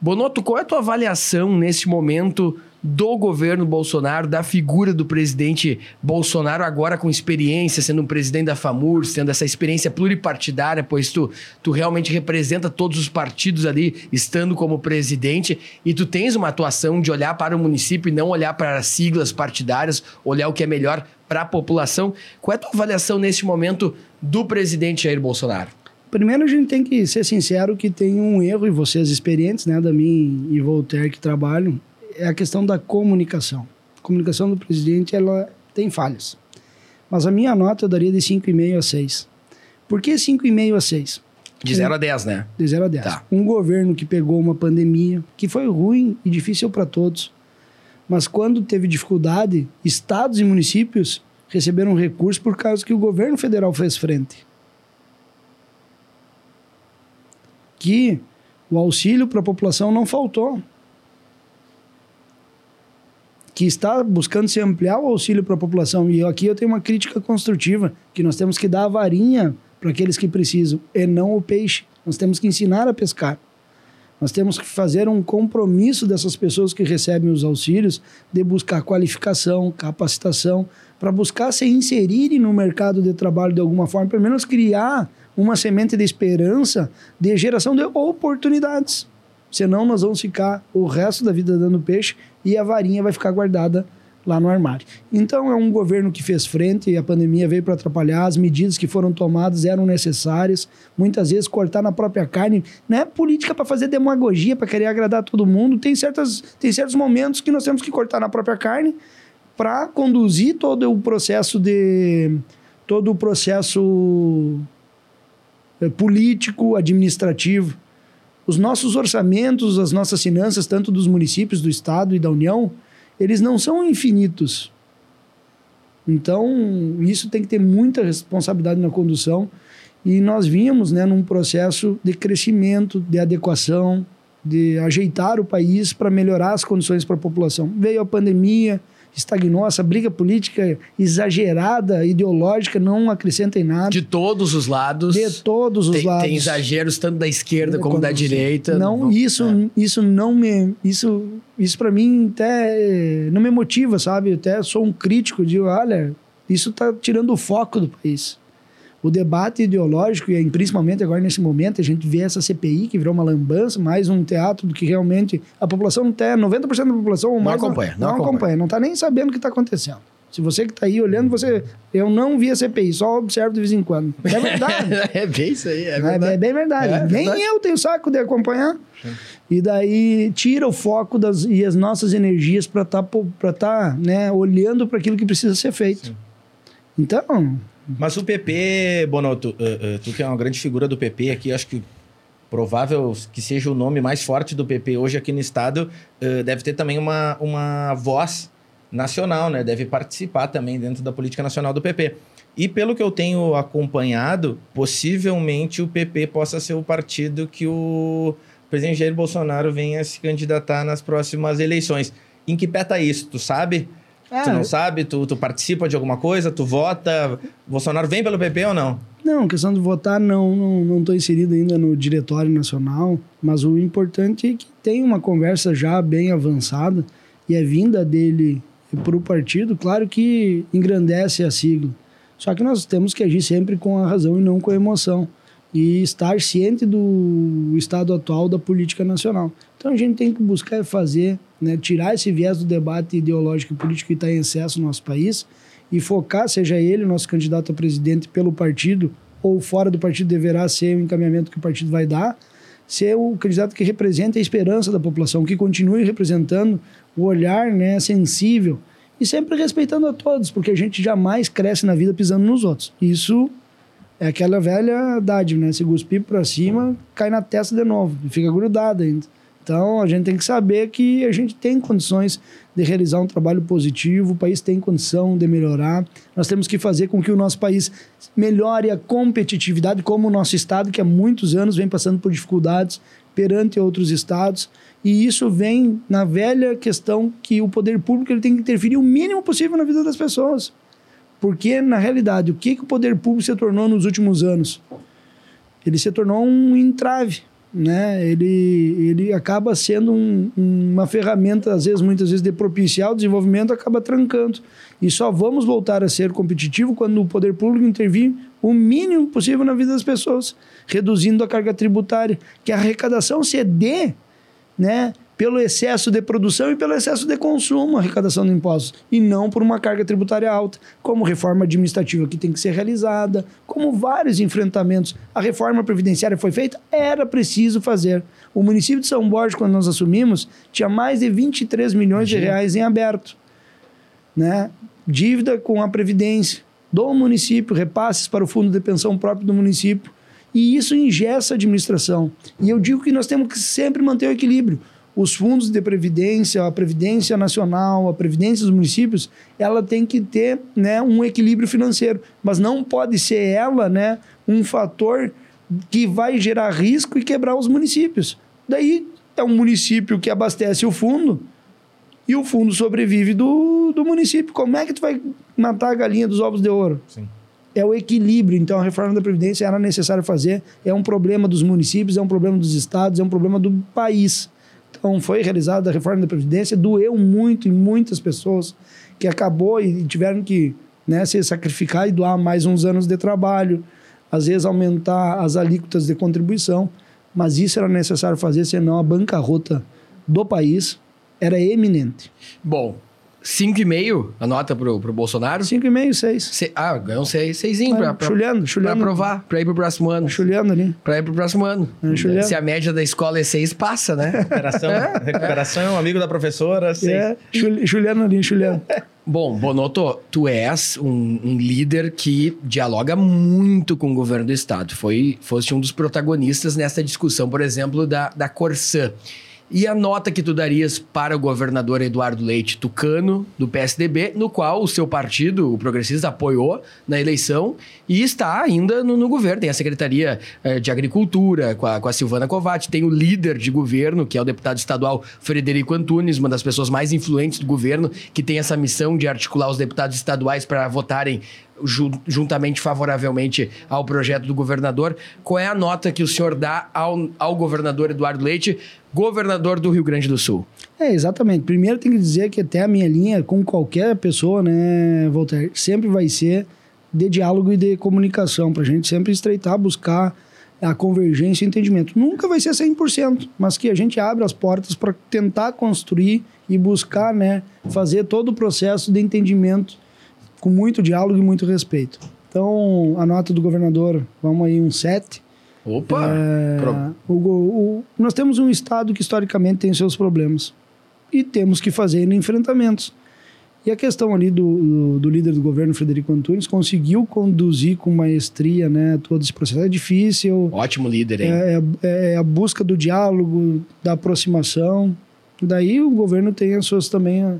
Bonoto, qual é a tua avaliação nesse momento do governo Bolsonaro, da figura do presidente Bolsonaro, agora com experiência, sendo um presidente da FAMUR, tendo essa experiência pluripartidária, pois tu, tu realmente representa todos os partidos ali, estando como presidente, e tu tens uma atuação de olhar para o município e não olhar para as siglas partidárias, olhar o que é melhor para a população. Qual é a tua avaliação neste momento do presidente Jair Bolsonaro? Primeiro, a gente tem que ser sincero que tem um erro, e vocês experientes, né, da mim e Voltaire que trabalham, é a questão da comunicação. A comunicação do presidente ela tem falhas. Mas a minha nota eu daria de 5,5 a 6. Por que 5,5 a 6? De 0 a 10, né? De 0 a 10. Tá. Um governo que pegou uma pandemia, que foi ruim e difícil para todos. Mas quando teve dificuldade, estados e municípios receberam recursos por causa que o governo federal fez frente. Que o auxílio para a população não faltou que está buscando se ampliar o auxílio para a população. E aqui eu tenho uma crítica construtiva, que nós temos que dar a varinha para aqueles que precisam, e não o peixe. Nós temos que ensinar a pescar. Nós temos que fazer um compromisso dessas pessoas que recebem os auxílios de buscar qualificação, capacitação, para buscar se inserirem no mercado de trabalho de alguma forma, pelo menos criar uma semente de esperança de geração de oportunidades. Senão nós vamos ficar o resto da vida dando peixe e a varinha vai ficar guardada lá no armário. Então é um governo que fez frente e a pandemia veio para atrapalhar, as medidas que foram tomadas eram necessárias, muitas vezes cortar na própria carne, não é política para fazer demagogia, para querer agradar todo mundo, tem, certas, tem certos momentos que nós temos que cortar na própria carne para conduzir todo o processo de todo o processo eh, político, administrativo Os nossos orçamentos, as nossas finanças, tanto dos municípios, do Estado e da União, eles não são infinitos. Então, isso tem que ter muita responsabilidade na condução. E nós vínhamos né, num processo de crescimento, de adequação, de ajeitar o país para melhorar as condições para a população. Veio a pandemia, estagnou, essa briga política exagerada, ideológica, não acrescenta em nada. De todos os lados. De todos os tem, lados. Tem exageros tanto da esquerda como da direita. Não, isso, é. isso não me. Isso, isso para mim até não me motiva, sabe? Eu até sou um crítico de, olha, isso está tirando o foco do país o debate ideológico, e principalmente agora nesse momento, a gente vê essa CPI que virou uma lambança, mais um teatro do que realmente a população não tem, 90% da população não acompanha, não, não, acompanha, acompanha, não está nem sabendo o que está acontecendo. Se você que está aí olhando, você. Eu não vi a CPI, só observo de vez em quando. É verdade. é bem isso aí, é, é verdade. É, é bem verdade. É, Nem verdade. eu tenho saco de acompanhar. E daí tira o foco das, e as nossas energias para estar tá, tá, né, olhando para aquilo que precisa ser feito. Sim. Então, mas o PP, Bonoto, uh, uh, tu que é uma grande figura do PP aqui, acho que provável que seja o nome mais forte do PP hoje aqui no estado, uh, deve ter também uma, uma voz nacional, né? Deve participar também dentro da política nacional do PP. E pelo que eu tenho acompanhado, possivelmente o PP possa ser o partido que o presidente Jair Bolsonaro venha se candidatar nas próximas eleições. Em que pé tá isso? Tu sabe? É. Tu não sabe? Tu, tu participa de alguma coisa? Tu vota? Bolsonaro vem pelo PP ou não? Não, questão de votar, não. Não estou inserido ainda no Diretório Nacional. Mas o importante é que tem uma conversa já bem avançada e é vinda dele para o partido, claro que engrandece a sigla. Só que nós temos que agir sempre com a razão e não com a emoção. E estar ciente do estado atual da política nacional. Então a gente tem que buscar fazer, né, tirar esse viés do debate ideológico e político que está em excesso no nosso país e focar, seja ele nosso candidato a presidente pelo partido ou fora do partido deverá ser o encaminhamento que o partido vai dar, ser o candidato que represente a esperança da população, que continue representando o olhar né, sensível e sempre respeitando a todos, porque a gente jamais cresce na vida pisando nos outros. Isso é aquela velha dádiva, né? Se cuspir para cima, cai na testa de novo fica grudado ainda. Então, a gente tem que saber que a gente tem condições de realizar um trabalho positivo, o país tem condição de melhorar. Nós temos que fazer com que o nosso país melhore a competitividade, como o nosso estado, que há muitos anos vem passando por dificuldades perante outros estados. E isso vem na velha questão que o poder público ele tem que interferir o mínimo possível na vida das pessoas. Porque, na realidade, o que, que o poder público se tornou nos últimos anos? Ele se tornou um entrave né, ele, ele acaba sendo um, uma ferramenta, às vezes, muitas vezes, de propiciar o desenvolvimento, acaba trancando. E só vamos voltar a ser competitivo quando o poder público intervir o mínimo possível na vida das pessoas, reduzindo a carga tributária, que a arrecadação se dê né, pelo excesso de produção e pelo excesso de consumo, a arrecadação de impostos, e não por uma carga tributária alta, como reforma administrativa que tem que ser realizada, como vários enfrentamentos. A reforma previdenciária foi feita, era preciso fazer. O município de São Borges, quando nós assumimos, tinha mais de 23 milhões de reais em aberto. Né? Dívida com a Previdência do município, repasses para o fundo de pensão próprio do município. E isso ingessa a administração. E eu digo que nós temos que sempre manter o equilíbrio os fundos de previdência, a previdência nacional, a previdência dos municípios, ela tem que ter né, um equilíbrio financeiro, mas não pode ser ela né, um fator que vai gerar risco e quebrar os municípios. Daí é um município que abastece o fundo e o fundo sobrevive do, do município. Como é que tu vai matar a galinha dos ovos de ouro? Sim. É o equilíbrio. Então, a reforma da Previdência era necessário fazer. É um problema dos municípios, é um problema dos estados, é um problema do país. Então, foi realizada a reforma da Previdência, doeu muito em muitas pessoas que acabou e tiveram que né, se sacrificar e doar mais uns anos de trabalho, às vezes aumentar as alíquotas de contribuição, mas isso era necessário fazer, senão a bancarrota do país era eminente. Bom, 5,5 a nota pro, pro Bolsonaro? 5,5, 6. Se, ah, ganhou 6, 6 é, pra, pra, chulhando, chulhando. pra aprovar, pra ir pro próximo ano. Chulhando ali. Pra ir pro próximo ano. É, Se a média da escola é 6, passa, né? Recuperação, é. recuperação, amigo da professora, 6. É, chulhando ali, chulhando. Bom, Bonotto, tu és um, um, líder que dialoga muito com o governo do estado. Foi, foste um dos protagonistas nessa discussão, por exemplo, da, da Corsã. E a nota que tu darias para o governador Eduardo Leite Tucano, do PSDB, no qual o seu partido, o Progressista, apoiou na eleição e está ainda no, no governo. Tem a Secretaria eh, de Agricultura com a, com a Silvana Covatti, tem o líder de governo, que é o deputado estadual Frederico Antunes, uma das pessoas mais influentes do governo, que tem essa missão de articular os deputados estaduais para votarem juntamente favoravelmente ao projeto do governador. Qual é a nota que o senhor dá ao, ao governador Eduardo Leite, governador do Rio Grande do Sul? É, exatamente. Primeiro tem que dizer que até a minha linha, com qualquer pessoa, né, Walter, sempre vai ser de diálogo e de comunicação, para a gente sempre estreitar, buscar a convergência e entendimento. Nunca vai ser 100%, mas que a gente abre as portas para tentar construir e buscar né, fazer todo o processo de entendimento com muito diálogo e muito respeito. Então, a nota do governador, vamos aí um 7. Opa! É, o, o, nós temos um Estado que historicamente tem seus problemas e temos que fazer enfrentamentos. E a questão ali do, do, do, líder do governo, Frederico Antunes, conseguiu conduzir com maestria né, todo esse processo. É difícil. Ótimo líder, hein? É, é, é a busca do diálogo, da aproximação. Daí o governo tem as suas também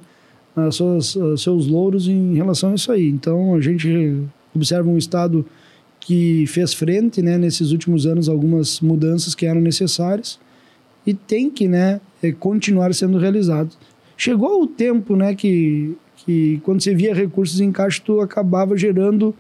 suas, seus louros em relação a isso aí. Então a gente observa um Estado que fez frente né, nesses últimos anos algumas mudanças que eram necessárias e tem que né, é, continuar sendo realizado. Chegou o tempo né, que, que quando você via recursos em caixa, tu acabava gerando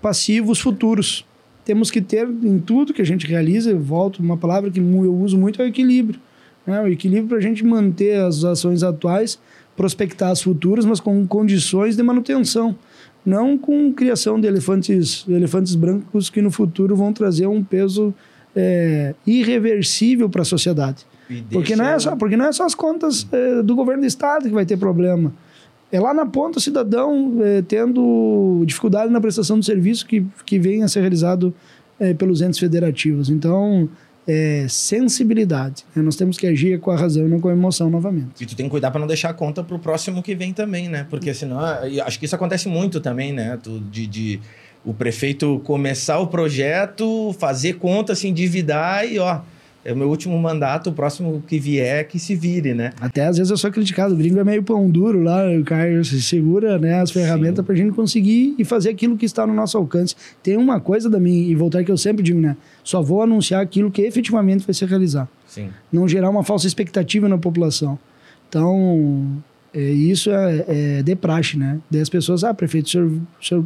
passivos futuros. Temos que ter em tudo que a gente realiza, eu volto, uma palavra que eu uso muito é o equilíbrio. Né? O equilíbrio para a gente manter as ações atuais prospectar as futuras, mas com condições de manutenção, não com criação de elefantes, elefantes brancos que no futuro vão trazer um peso é, irreversível para a sociedade. Porque não, é só, porque não é só as contas é, do governo do estado que vai ter problema. É lá na ponta o cidadão é, tendo dificuldade na prestação do serviço que, que vem a ser realizado é, pelos entes federativos. Então, é, sensibilidade. Né? Nós temos que agir com a razão e não com a emoção novamente. E tu tem que cuidar para não deixar a conta para o próximo que vem também, né? Porque senão, acho que isso acontece muito também, né? De, de o prefeito começar o projeto, fazer conta, se endividar e ó é o meu último mandato, o próximo que vier, que se vire, né? Até às vezes eu sou criticado, o gringo é meio pão duro lá, o Caio segura né, as ferramentas para a gente conseguir e fazer aquilo que está no nosso alcance. Tem uma coisa da minha, e voltar que eu sempre digo, né? Só vou anunciar aquilo que efetivamente vai se realizar. Sim. Não gerar uma falsa expectativa na população. Então, é, isso é, é de praxe, né? Daí as pessoas, ah, prefeito, o senhor, o senhor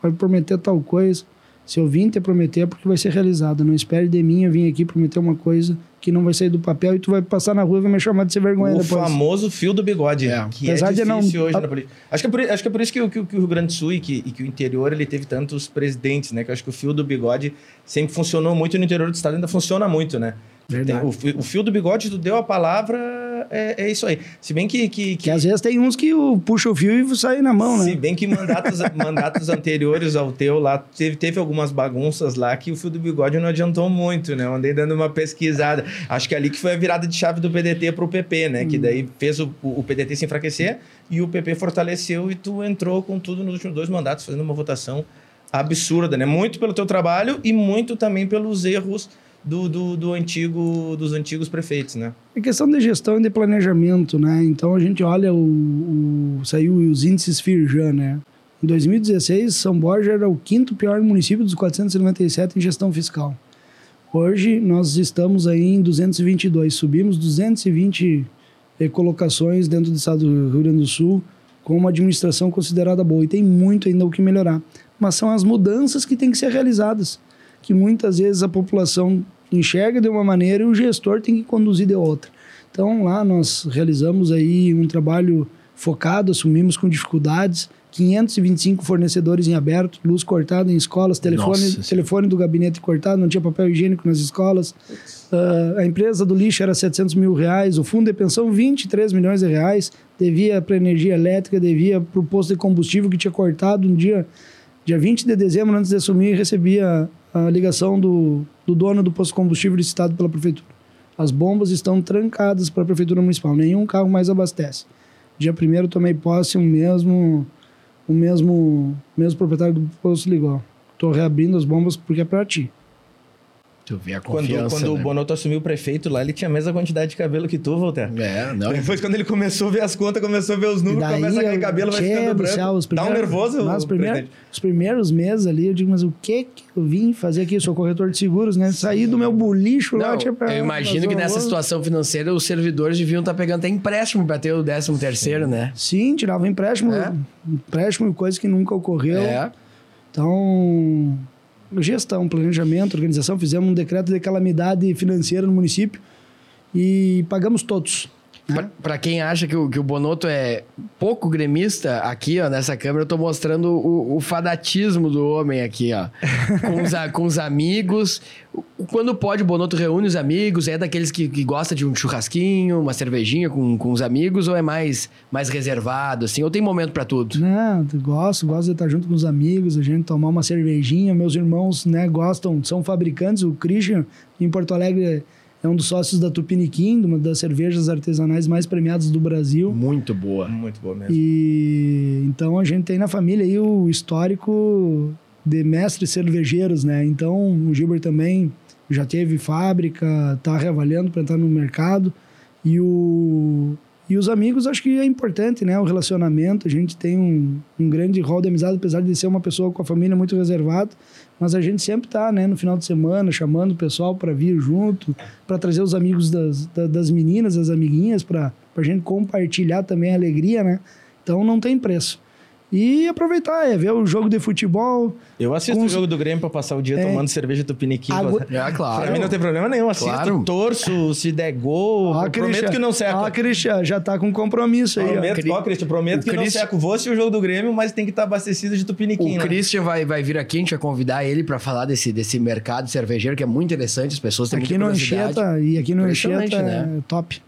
vai prometer tal coisa se eu vim te prometer é porque vai ser realizado. Não espere de mim eu vim aqui prometer uma coisa que não vai sair do papel e tu vai passar na rua e vai me chamar de ser vergonha o depois. O famoso fio do bigode, é. que Apesar é difícil não... hoje na política. Acho que, é por, acho que é por isso que, que, que o Rio Grande do Sul e que, e que, o interior ele teve tantos presidentes, né? Que eu acho que o fio do bigode sempre funcionou muito no interior do estado, ainda funciona muito, né? Verdade. Tem, o, o, fio do bigode, tu deu a palavra, é, é isso aí. Se bem que, que, que... que. às vezes tem uns que o, puxa o fio e sai na mão, né? Se bem que mandatos, mandatos anteriores ao teu lá, teve, teve algumas bagunças lá que o fio do bigode não adiantou muito, né? Eu andei dando uma pesquisada. Acho que ali que foi a virada de chave do PDT para o PP, né? Hum. Que daí fez o, o PDT se enfraquecer e o PP fortaleceu e tu entrou com tudo nos últimos dois mandatos, fazendo uma votação absurda, né? Muito pelo teu trabalho e muito também pelos erros do, do, do, antigo, dos antigos prefeitos, né? É questão de gestão e de planejamento, né? Então a gente olha o, o saiu os índices Firjan, né? Em 2016, São Borja era o quinto pior município dos 497 em gestão fiscal. Hoje nós estamos aí em 222, subimos 220 eh, colocações dentro do estado do Rio Grande do Sul com uma administração considerada boa e tem muito ainda o que melhorar. Mas são as mudanças que têm que ser realizadas que muitas vezes a população enxerga de uma maneira e o gestor tem que conduzir de outra. Então lá nós realizamos aí um trabalho focado, assumimos com dificuldades, 525 fornecedores em aberto, luz cortada em escolas, telefone, telefone do gabinete cortado, não tinha papel higiênico nas escolas. Uh, a empresa do lixo era 700 mil reais, o fundo de pensão 23 milhões de reais, devia para energia elétrica, devia para o posto de combustível que tinha cortado um dia, dia 20 de dezembro, antes de assumir, recebia a ligação do, do dono do posto de combustível licitado pela prefeitura. As bombas estão trancadas para a prefeitura municipal, nenhum carro mais abastece. Dia primeiro tomei posse, o mesmo, o mesmo, mesmo proprietário do posto ligou. Tô reabrindo as bombas porque é para ti. Tu vê a Quando, confiança, quando né? o Bonotto assumiu o prefeito lá, ele tinha a mesma quantidade de cabelo que tu, Voltaire. É, não. Depois, quando ele começou a ver as contas, começou a ver os números, começa a cair eu- cabelo, vai ficando do branco. céu, os Dá um primeiros- nervoso, mas os, o primeiros, presidente. os primeiros meses ali, eu digo, mas o que que eu vim fazer aqui? Eu sou corretor de seguros, né? Saí do meu bolicho lá, Não, tinha pra- eu imagino que nessa situação financeira os servidores deviam estar pegando até empréstimo para ter o 13 terceiro, né? Sim, tirava empréstimo, É. empréstimo, coisa que nunca ocorreu. É. Então, gestão, planejamento, organização, fizemos um decreto de calamidade financeira no município e pagamos todos. Para quem acha que o, que o Bonotto é pouco gremista, aqui, ó, nessa câmera, eu tô mostrando o, o fadatismo do homem aqui, ó. Com os, com os amigos. Quando pode, o Bonotto reúne os amigos, é daqueles que, que gosta de um churrasquinho, uma cervejinha com, com os amigos, ou é mais, mais reservado, assim, ou tem momento para tudo? Não, gosto, gosto de estar junto com os amigos, a gente tomar uma cervejinha. Meus irmãos, né, gostam, são fabricantes. O Christian, em Porto Alegre, é um dos sócios da Tupiniquim, uma das cervejas artesanais mais premiadas do Brasil. Muito boa. Muito boa mesmo. E então a gente tem na família aí o histórico de mestres cervejeiros, né? Então o Gilbert também já teve fábrica, tá reavaliando para entrar no mercado. E o e os amigos acho que é importante, né? O relacionamento, a gente tem um, um grande rol de amizade, apesar de ser uma pessoa com a família muito reservada, mas a gente sempre tá, né, no final de semana, chamando o pessoal para vir junto, para trazer os amigos das, da- das meninas, das amiguinhas, para a gente compartilhar também a alegria, né? Então não tem preço. E aproveitar, é ver o jogo de futebol. Eu assisto Com- o jogo do Grêmio pra passar o dia É. tomando cerveja tupiniquim. Água- É, claro. Pra mim não tem problema nenhum. Assisto, Claro. torço, se der gol. Ó, eu prometo Christian. que não seco. Ó, Christian, já tá com compromisso aí. ó. Prometo, Cri- ó, Cristian, prometo o que não Christian- seco. Vou assistir o jogo do Grêmio, mas tem que estar abastecido de tupiniquim, O né? Christian vai, vai vir aqui, a gente vai convidar ele para falar desse, desse mercado cervejeiro, que é muito interessante, as pessoas têm Aqui muita no curiosidade. Anchieta, e aqui no Anchieta né? é top.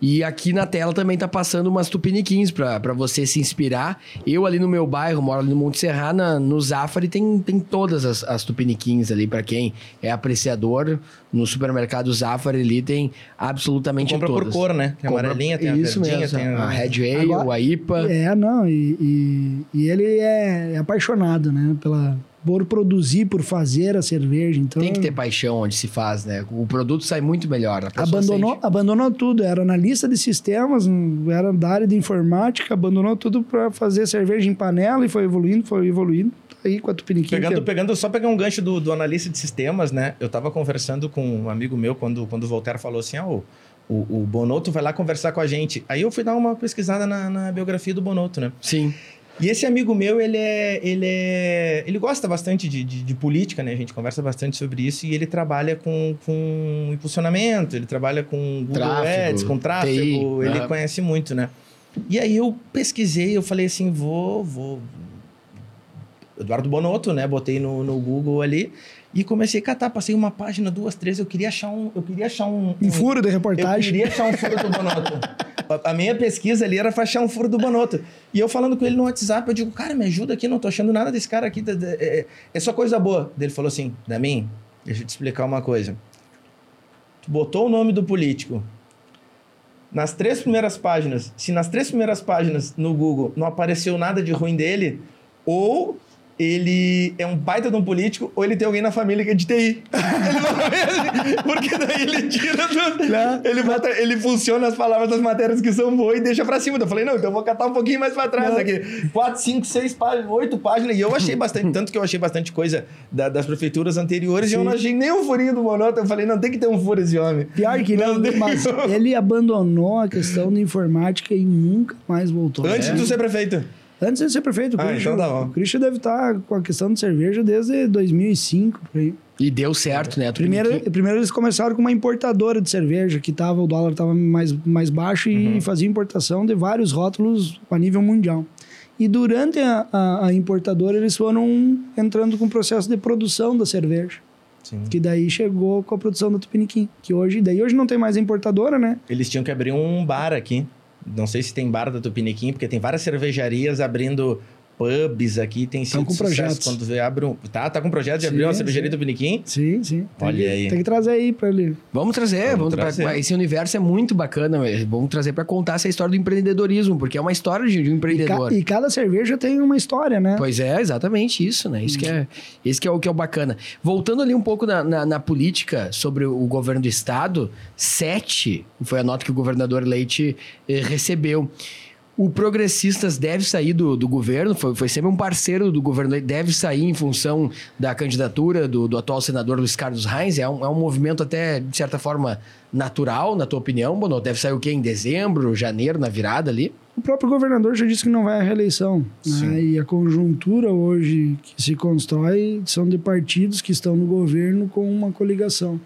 E aqui na tela também tá passando umas tupiniquins pra pra você se inspirar. Eu ali no meu bairro, moro ali no Monte Serrana, no Zafari tem, tem todas as, as tupiniquins ali pra quem é apreciador. No supermercado Zafari ali tem absolutamente Compra por todas. cor, né? Tem a Compra- amarelinha, tem a Isso verdinha, mesmo, tem a- a Red Ale, a IPA. É, não, e, e, e ele é, apaixonado, né? Pela, por produzir, por fazer a cerveja. Então, Tem que ter paixão onde se faz, né? O produto sai muito melhor. abandonou, sente. abandonou tudo. Era analista de sistemas, era da área de informática, abandonou tudo para fazer cerveja em panela e foi evoluindo, foi evoluindo. Tá Aí com a Tupiniquim. Pegando, que- pegando, só pegar um gancho do, do analista de sistemas, né? Eu tava conversando com um amigo meu quando, quando o Voltaire falou assim: ah, o, o, o Bonotto vai lá conversar com a gente. Aí eu fui dar uma pesquisada na, na biografia do Bonotto, né? Sim. E esse amigo meu, ele é. Ele, é, ele gosta bastante de, de, de política, né? A gente conversa bastante sobre isso e ele trabalha com, com impulsionamento, ele trabalha com Google Tráfego, Ads, com tráfego, TI, ele conhece muito, né? E aí eu pesquisei, eu falei assim, vou, vou. Eduardo Bonotto, né? Botei no, no Google ali e comecei a catar, passei uma página, duas, três, eu queria achar um. Eu queria achar um. Um furo de Eu reportagem. queria achar um furo do Bonotto. A- minha pesquisa ali era pra achar um furo do Bonotto. E eu falando com ele no WhatsApp, eu digo, cara, me ajuda aqui, não tô achando nada desse cara aqui. da- É, é só coisa boa. Ele falou assim, Damin, deixa eu te explicar uma coisa. Tu botou o nome do político nas três primeiras páginas. Se nas três primeiras páginas no Google não apareceu nada de ruim dele, ou ele é um baita de um político, ou ele tem alguém na família que é de TI. Ele Porque daí ele tira do, Não. ele, bota, ele funciona as palavras das matérias que são boas e deixa pra cima. Eu falei, não, então eu vou catar um pouquinho mais pra trás Não. aqui. Quatro, cinco, seis páginas, oito páginas. E eu achei bastante, tanto que eu achei bastante coisa da- das prefeituras anteriores e eu Sim. não achei nem um furinho do Monoto. Eu falei, não, tem que ter um furo esse homem. Pior que não, Não, mas ele abandonou a questão da informática e nunca mais voltou. Antes É. de ser prefeito. Antes de ser prefeito, o Ah, Christian, então tá o Christian deve estar com a questão de cerveja desde 2005. Por aí. E deu certo, né? Primeiro, Tupiniquim- primeiro eles começaram com uma importadora de cerveja, que tava, o dólar estava mais, mais baixo Uhum. e fazia importação de vários rótulos a nível mundial. E durante a, a- a importadora, eles foram entrando com o processo de produção da cerveja. Sim. Que daí chegou com a produção da Tupiniquim. Que hoje, daí hoje não tem mais a importadora, né? Eles tinham que abrir um bar aqui. Não sei se tem bar da Tupiniquim, porque tem várias cervejarias abrindo pubs aqui têm sido com sucesso. projetos. Quando você abre um... Tá, tá com projeto de Sim, abrir uma sim. cervejaria do Piniquim? Sim, sim. Tem Olha que, aí. Tem que trazer aí pra ele. Vamos trazer, Vamos vamos trazer. pra- esse universo é muito bacana, velho. vamos trazer pra contar essa história do empreendedorismo, porque é uma história de, um E, empreendedor. ca- e cada cerveja tem uma história, né? Pois é, exatamente isso, né? Isso que é, esse que é o que é o bacana. Voltando ali um pouco na, na, na política sobre o governo do estado, sete foi a nota que o governador Leite eh, recebeu. O Progressistas deve sair do, do governo, foi, foi sempre um parceiro do governo deve sair em função da candidatura do, do atual senador Luiz Carlos Reis. É um, é um movimento até, de certa forma, natural, na tua opinião, Bono? Deve sair o quê? Em dezembro, janeiro, na virada ali? O próprio governador já disse que não vai à reeleição. Né? E a conjuntura hoje que se constrói são de partidos que estão no governo com uma coligação.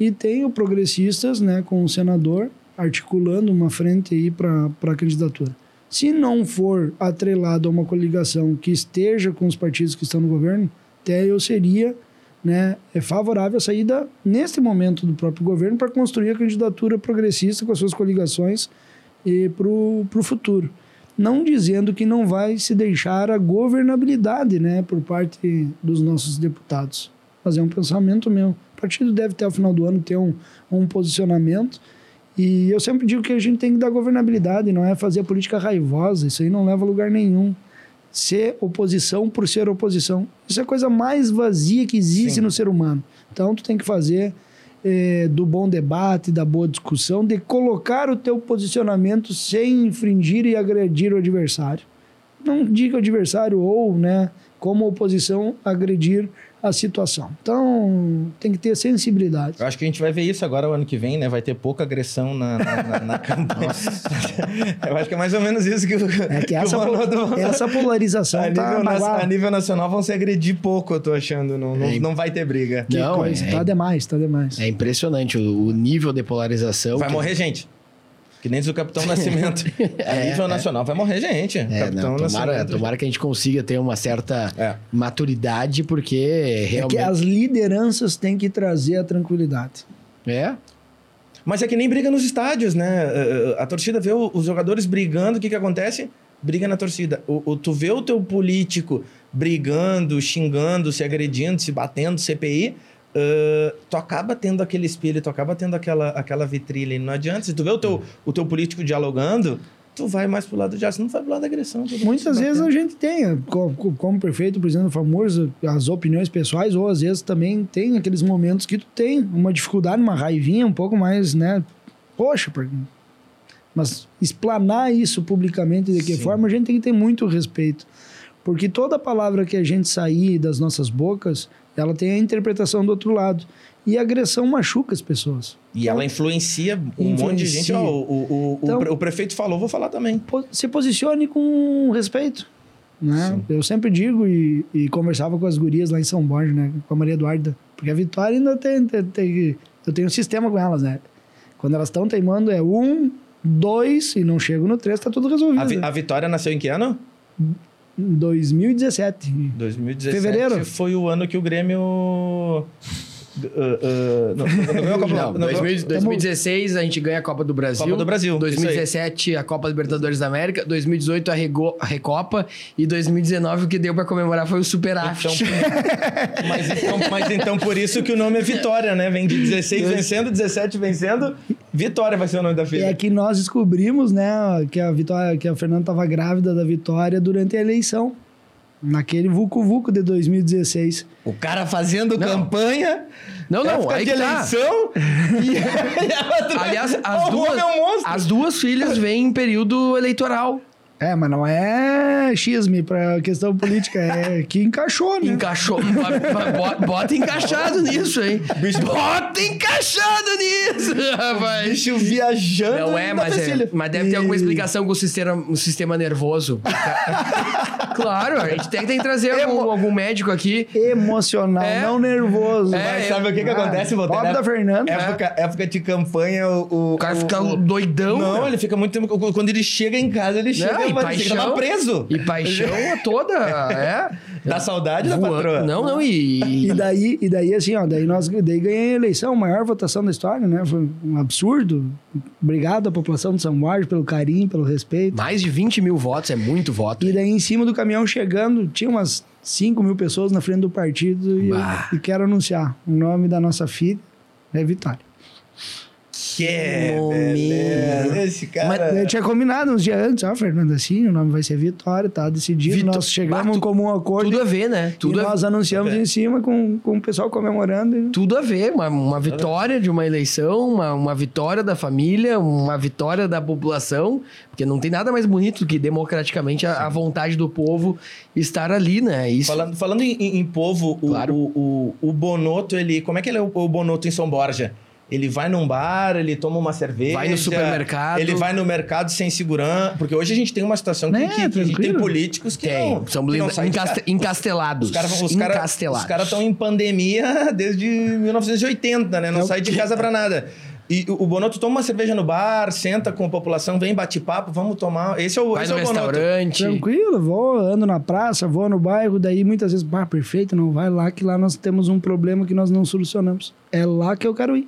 E tem o Progressistas, né, com o senador, articulando uma frente aí para a candidatura. Se não for atrelado a uma coligação que esteja com os partidos que estão no governo, até eu seria né, é favorável à saída, neste momento, do próprio governo para construir a candidatura progressista com as suas coligações para o futuro. Não dizendo que não vai se deixar a governabilidade né, por parte dos nossos deputados. Mas é um pensamento meu. O partido deve, até o final do ano, ter um, um posicionamento. E eu sempre digo que a gente tem que dar governabilidade, não é fazer política raivosa. Isso aí não leva a lugar nenhum. Ser oposição por ser oposição. Isso é a coisa mais vazia que existe Sim. no ser humano. Então, tu tem que fazer eh, do bom debate, da boa discussão, de colocar o teu posicionamento sem infringir e agredir o adversário. Não diga o adversário ou, né, como oposição, agredir a situação. Então, tem que ter sensibilidade. Eu acho que a gente vai ver isso agora o ano que vem, né? Vai ter pouca agressão na, na, na- na campanha. Eu acho que é mais ou menos isso que o. É que essa, Ronaldo- essa polarização a, tá nível, na- a nível nacional vão se agredir pouco, eu tô achando. Não, não, É. não vai ter briga. Que Não, coisa, é- tá demais, tá demais. É impressionante o, o nível de polarização. Vai que- morrer gente. Que nem diz o Capitão Nascimento. a nível nacional vai morrer gente. É, Capitão não, tomara, Nascimento. tomara que a gente consiga ter uma certa É. maturidade, porque É realmente. que as lideranças têm que trazer a tranquilidade. É, Mas é que nem briga nos estádios, né? Uh, A torcida vê os jogadores brigando, o que que acontece? Briga na torcida. O, o- tu vê o teu político brigando, xingando, se agredindo, se batendo, CPI, uh, tu acaba tendo aquele espelho, tu acaba tendo aquela, aquela vitrine. Não adianta. Se tu vê o teu, o teu político dialogando, tu vai mais pro lado de ah, você não vai pro lado da agressão. Muitas vezes a gente tem, co- co- como prefeito, presidente famoso, as opiniões pessoais, ou às vezes também tem aqueles momentos que tu tem uma dificuldade, uma raivinha um pouco mais, né? Poxa, mas explanar isso publicamente de que Sim. forma, a gente tem que ter muito respeito. Porque toda palavra que a gente sair das nossas bocas, ela tem a interpretação do outro lado. E a agressão machuca as pessoas. E ela influencia um monte de gente. Influencia. Ó, o, o, Então- o pre- o prefeito falou, vou falar também. se posicione com respeito. Né? Eu sempre digo e, e conversava com as gurias lá em São Borja, né? Com a Maria Eduarda. Porque a Vitória ainda tem, tem, tem- Eu tenho um sistema com elas, né? Quando elas estão teimando é um, dois e não chego no três, tá tudo resolvido. A, vi- né? a Vitória nasceu em que ano? Em 2017. 2017 Fevereiro. foi o ano que o Grêmio. Uh, uh, não, não ganhou a Copa, Não, não ganhou- 2000 2016 a gente ganha a Copa do Brasil. Copa do Brasil, isso aí. 2017 a Copa Libertadores da América. 2018 a, Rego- a Recopa. E 2019 o que deu pra comemorar foi o Super Então, Aft. mas, então, mas então por isso que o nome é Vitória, né? Vem de 16 vencendo, 17 vencendo. Vitória vai ser o nome da É filha. que nós descobrimos, né, que a Vitória, que a Fernanda estava grávida da Vitória durante a eleição. Naquele Vucu Vucu de 2016. O cara fazendo Não. campanha. Não, não, aí de tá. eleição. e ela- Aliás, as o duas, é um as duas filhas vêm em período eleitoral. É, mas não é xisme pra questão política, é que encaixou, né? Encaixou. bota, bota encaixado nisso, hein? Bota encaixado nisso, rapaz. Bicho viajando. Não é, mas, é, mas deve ter alguma explicação com o sistema, o sistema nervoso. claro, a gente tem, tem que trazer algum, algum médico aqui. Emocional, É. não nervoso. É, Mas sabe o que, que Ah, acontece, Walter? pobre da Fernanda. Época, época de campanha, o. O cara fica doidão. Não, meu. ele fica muito tempo. Quando ele chega em casa, ele chega Não, e paixão. preso. E paixão a toda, é. Da saudade da Voando- patroa. Não, não, e... E daí, e daí assim, ó, daí nós daí ganhei a eleição, maior votação da história, né? Foi um absurdo. Obrigado à população de São Borges pelo carinho, pelo respeito. Mais de 20 mil votos, é muito voto. E daí em cima do caminhão chegando, tinha umas 5 mil pessoas na frente do partido e, eu, e quero anunciar o nome da nossa filha é Vitória. Que é. Esse cara... Eu tinha combinado uns dias antes, ó, Fernando, assim, o nome vai ser Vitória, tá decidido. Vitó- nós chegamos Bah, a um acordo Tudo a ver, né? Tudo e a nós anunciamos em cima com, com o pessoal comemorando. e- Tudo a ver, uma, uma vitória de uma eleição, uma, uma vitória da família, uma vitória da população, porque não tem nada mais bonito do que democraticamente a, a vontade do povo estar ali, né? Isso. Falando, falando em, em- povo, o, Claro. o, o, o Bonoto, ele. Como é que ele é o, o Bonoto em São Borja? Ele vai num bar, ele toma uma cerveja. Vai no supermercado. Ele vai no mercado sem segurança. Porque hoje a gente tem uma situação que, Né, que- que a gente tem políticos que Tem, não. são que não saem encastelados. Os caras os cara, os cara estão em pandemia desde 1980, né? Não É o sai de casa pra nada. E o Bonoto toma uma cerveja no bar, senta com a população, vem bate papo, vamos tomar. Esse é o, Vai esse no é o restaurante. Tranquilo, vou, ando na praça, vou no bairro, daí muitas vezes, bah, perfeito, não vai lá, que lá nós temos um problema que nós não solucionamos. É lá que eu quero ir.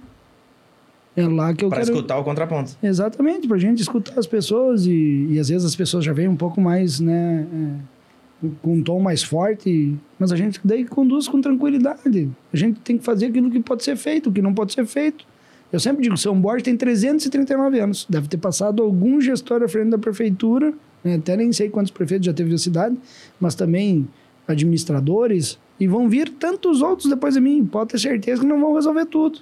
É lá que eu Pra quero escutar o contraponto. Exatamente, pra gente escutar as pessoas e, e às vezes as pessoas já vêm um pouco mais, né, é, com um tom mais forte, mas a gente daí conduz com tranquilidade. A gente tem que fazer aquilo que pode ser feito, o que não pode ser feito. Eu sempre digo, São Borges tem 339 anos, deve ter passado algum gestor à frente da prefeitura, né, até nem sei quantos prefeitos já teve a cidade, mas também administradores, e vão vir tantos outros depois de mim, pode ter certeza que não vão resolver tudo.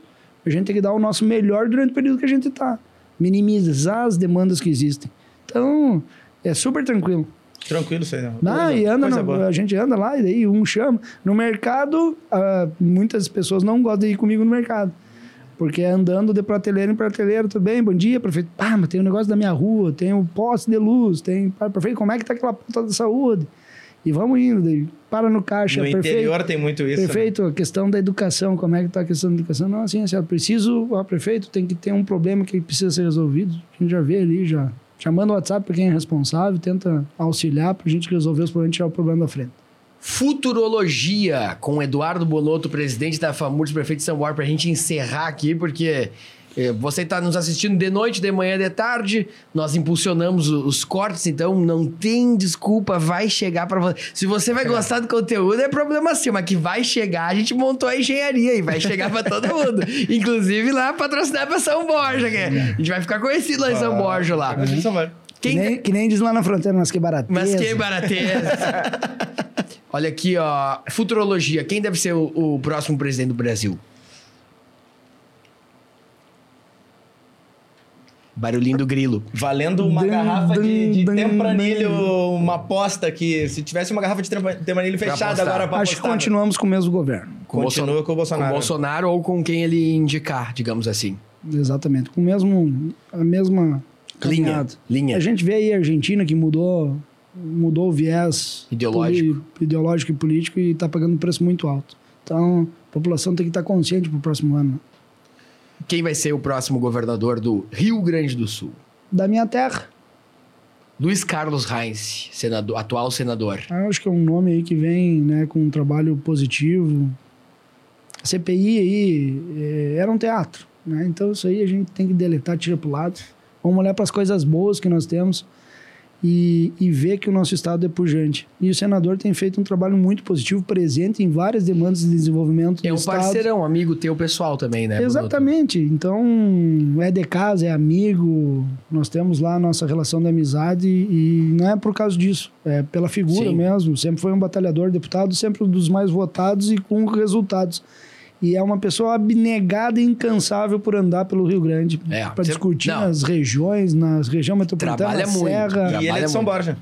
A gente tem que dar o nosso melhor durante o período que a gente está. Minimizar as demandas que existem. Então, é super tranquilo. Tranquilo, aí. né? Não, e anda, boa. a gente anda lá e daí um chama. No mercado, ah, muitas pessoas não gostam de ir comigo no mercado. Porque é andando de prateleira em prateleira, tudo bem, bom dia, prefeito. Ah, mas tem um negócio da minha rua, tem o poste de luz, tem. Ah, prefeito, como é que tá aquela pauta da saúde? E vamos indo, daí para no caixa, No prefeito. interior tem muito isso. né? Prefeito, a questão da educação, como é que está a questão da educação? Não, assim, assim, preciso, ó, prefeito, tem que ter um problema que precisa ser resolvido. A gente já vê ali, já, manda o WhatsApp para quem é responsável, tenta auxiliar para a gente resolver os problemas e tirar o problema da frente. Futurologia com Eduardo Bonotto, presidente da FAMURS, prefeito de São Borja, pra gente encerrar aqui, porque você está nos assistindo de noite, de manhã, de tarde, nós impulsionamos os cortes, então não tem desculpa, vai chegar para você. Se você vai gostar do conteúdo, é problema seu, mas que vai chegar, a gente montou a engenharia e vai chegar para todo mundo. Inclusive lá patrocinar para São Borja, que a gente vai ficar conhecido lá em São Borja lá. Isso vai. Que, Quem nem, que nem diz lá na fronteira, mas que barato. mas que barateza. Olha aqui, ó. Futurologia. Quem deve ser o, o próximo presidente do Brasil? Barulhinho do grilo. Valendo uma Dum, garrafa de, de dum, tempranilho, uma aposta que se tivesse uma garrafa de tempranilho fechada agora pra Acho que apostar. continuamos com o mesmo governo. Com Continua Bolson- com o Bolsonaro. Com Bolsonaro ou com quem ele indicar, digamos assim. Exatamente, com o mesmo, a mesma Linha. caminhada. Linha. A gente vê aí a Argentina que mudou, mudou o viés Ideológico. poli- ideológico e político e está pagando um preço muito alto. Então, a população tem que estar consciente para o próximo ano. Quem vai ser o próximo governador do Rio Grande do Sul? Da minha terra, Luiz Carlos Reis, senador, atual senador. acho que é um nome aí que vem né, com um trabalho positivo. A CPI aí eh, era um teatro, né? Então isso aí a gente tem que deletar, tira para lado. Vamos olhar para as coisas boas que nós temos e, e ver que o nosso estado é pujante. E o senador tem feito um trabalho muito positivo, presente em várias demandas de desenvolvimento É um estado. parceirão, amigo teu pessoal também, né? Exatamente. Então, é de casa, é amigo. Nós temos lá a nossa relação de amizade e não é por causa disso. É pela figura Sim. mesmo. Sempre foi um batalhador, deputado, sempre um dos mais votados e com resultados. E é uma pessoa abnegada e incansável por andar pelo Rio Grande É, para discutir não. nas regiões, nas região metropolitana, Trabalha na muito. Serra. E ele é Trabalha de São muito. Borja.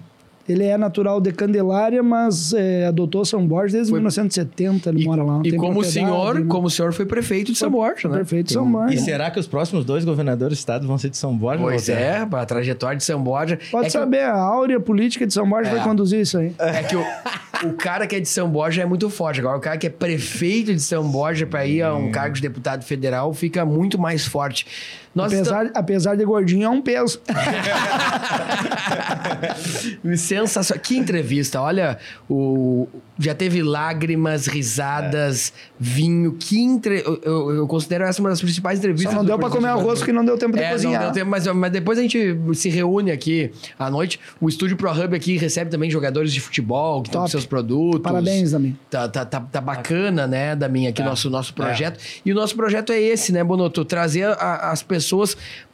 Ele é natural de Candelária, mas é, adotou São Borges desde Foi- 1970. Ele E, mora lá. e tem como o senhor, né? como o senhor foi prefeito de São Borja, né? Prefeito de São Borja. E será que os próximos dois governadores do estado vão ser de São Borja? Pois é, a trajetória de São Borja. Pode é que saber, a áurea política de São Borges É. vai conduzir isso aí. É que o, o cara que é de São Borja é muito forte. Agora, o cara que é prefeito de São Borja para ir a um cargo de deputado federal fica muito mais forte. Nós apesar, apesar de gordinho, é um peso. Sensacional. Que entrevista. Olha, o... já teve lágrimas, risadas, vinho. Que entre... eu, eu, considero essa uma das principais entrevistas. Só não deu pra comer arroz porque não deu tempo de É, cozinhar. não deu tempo, mas, mas depois a gente se reúne aqui à noite. O Estúdio Pro Hub aqui recebe também jogadores de futebol que estão com seus produtos. Parabéns, Dami. Tá, tá, tá, tá bacana, né, da minha aqui, Tá. nosso, nosso projeto. E o nosso projeto é esse, né, Bonoto? Trazer a- as pessoas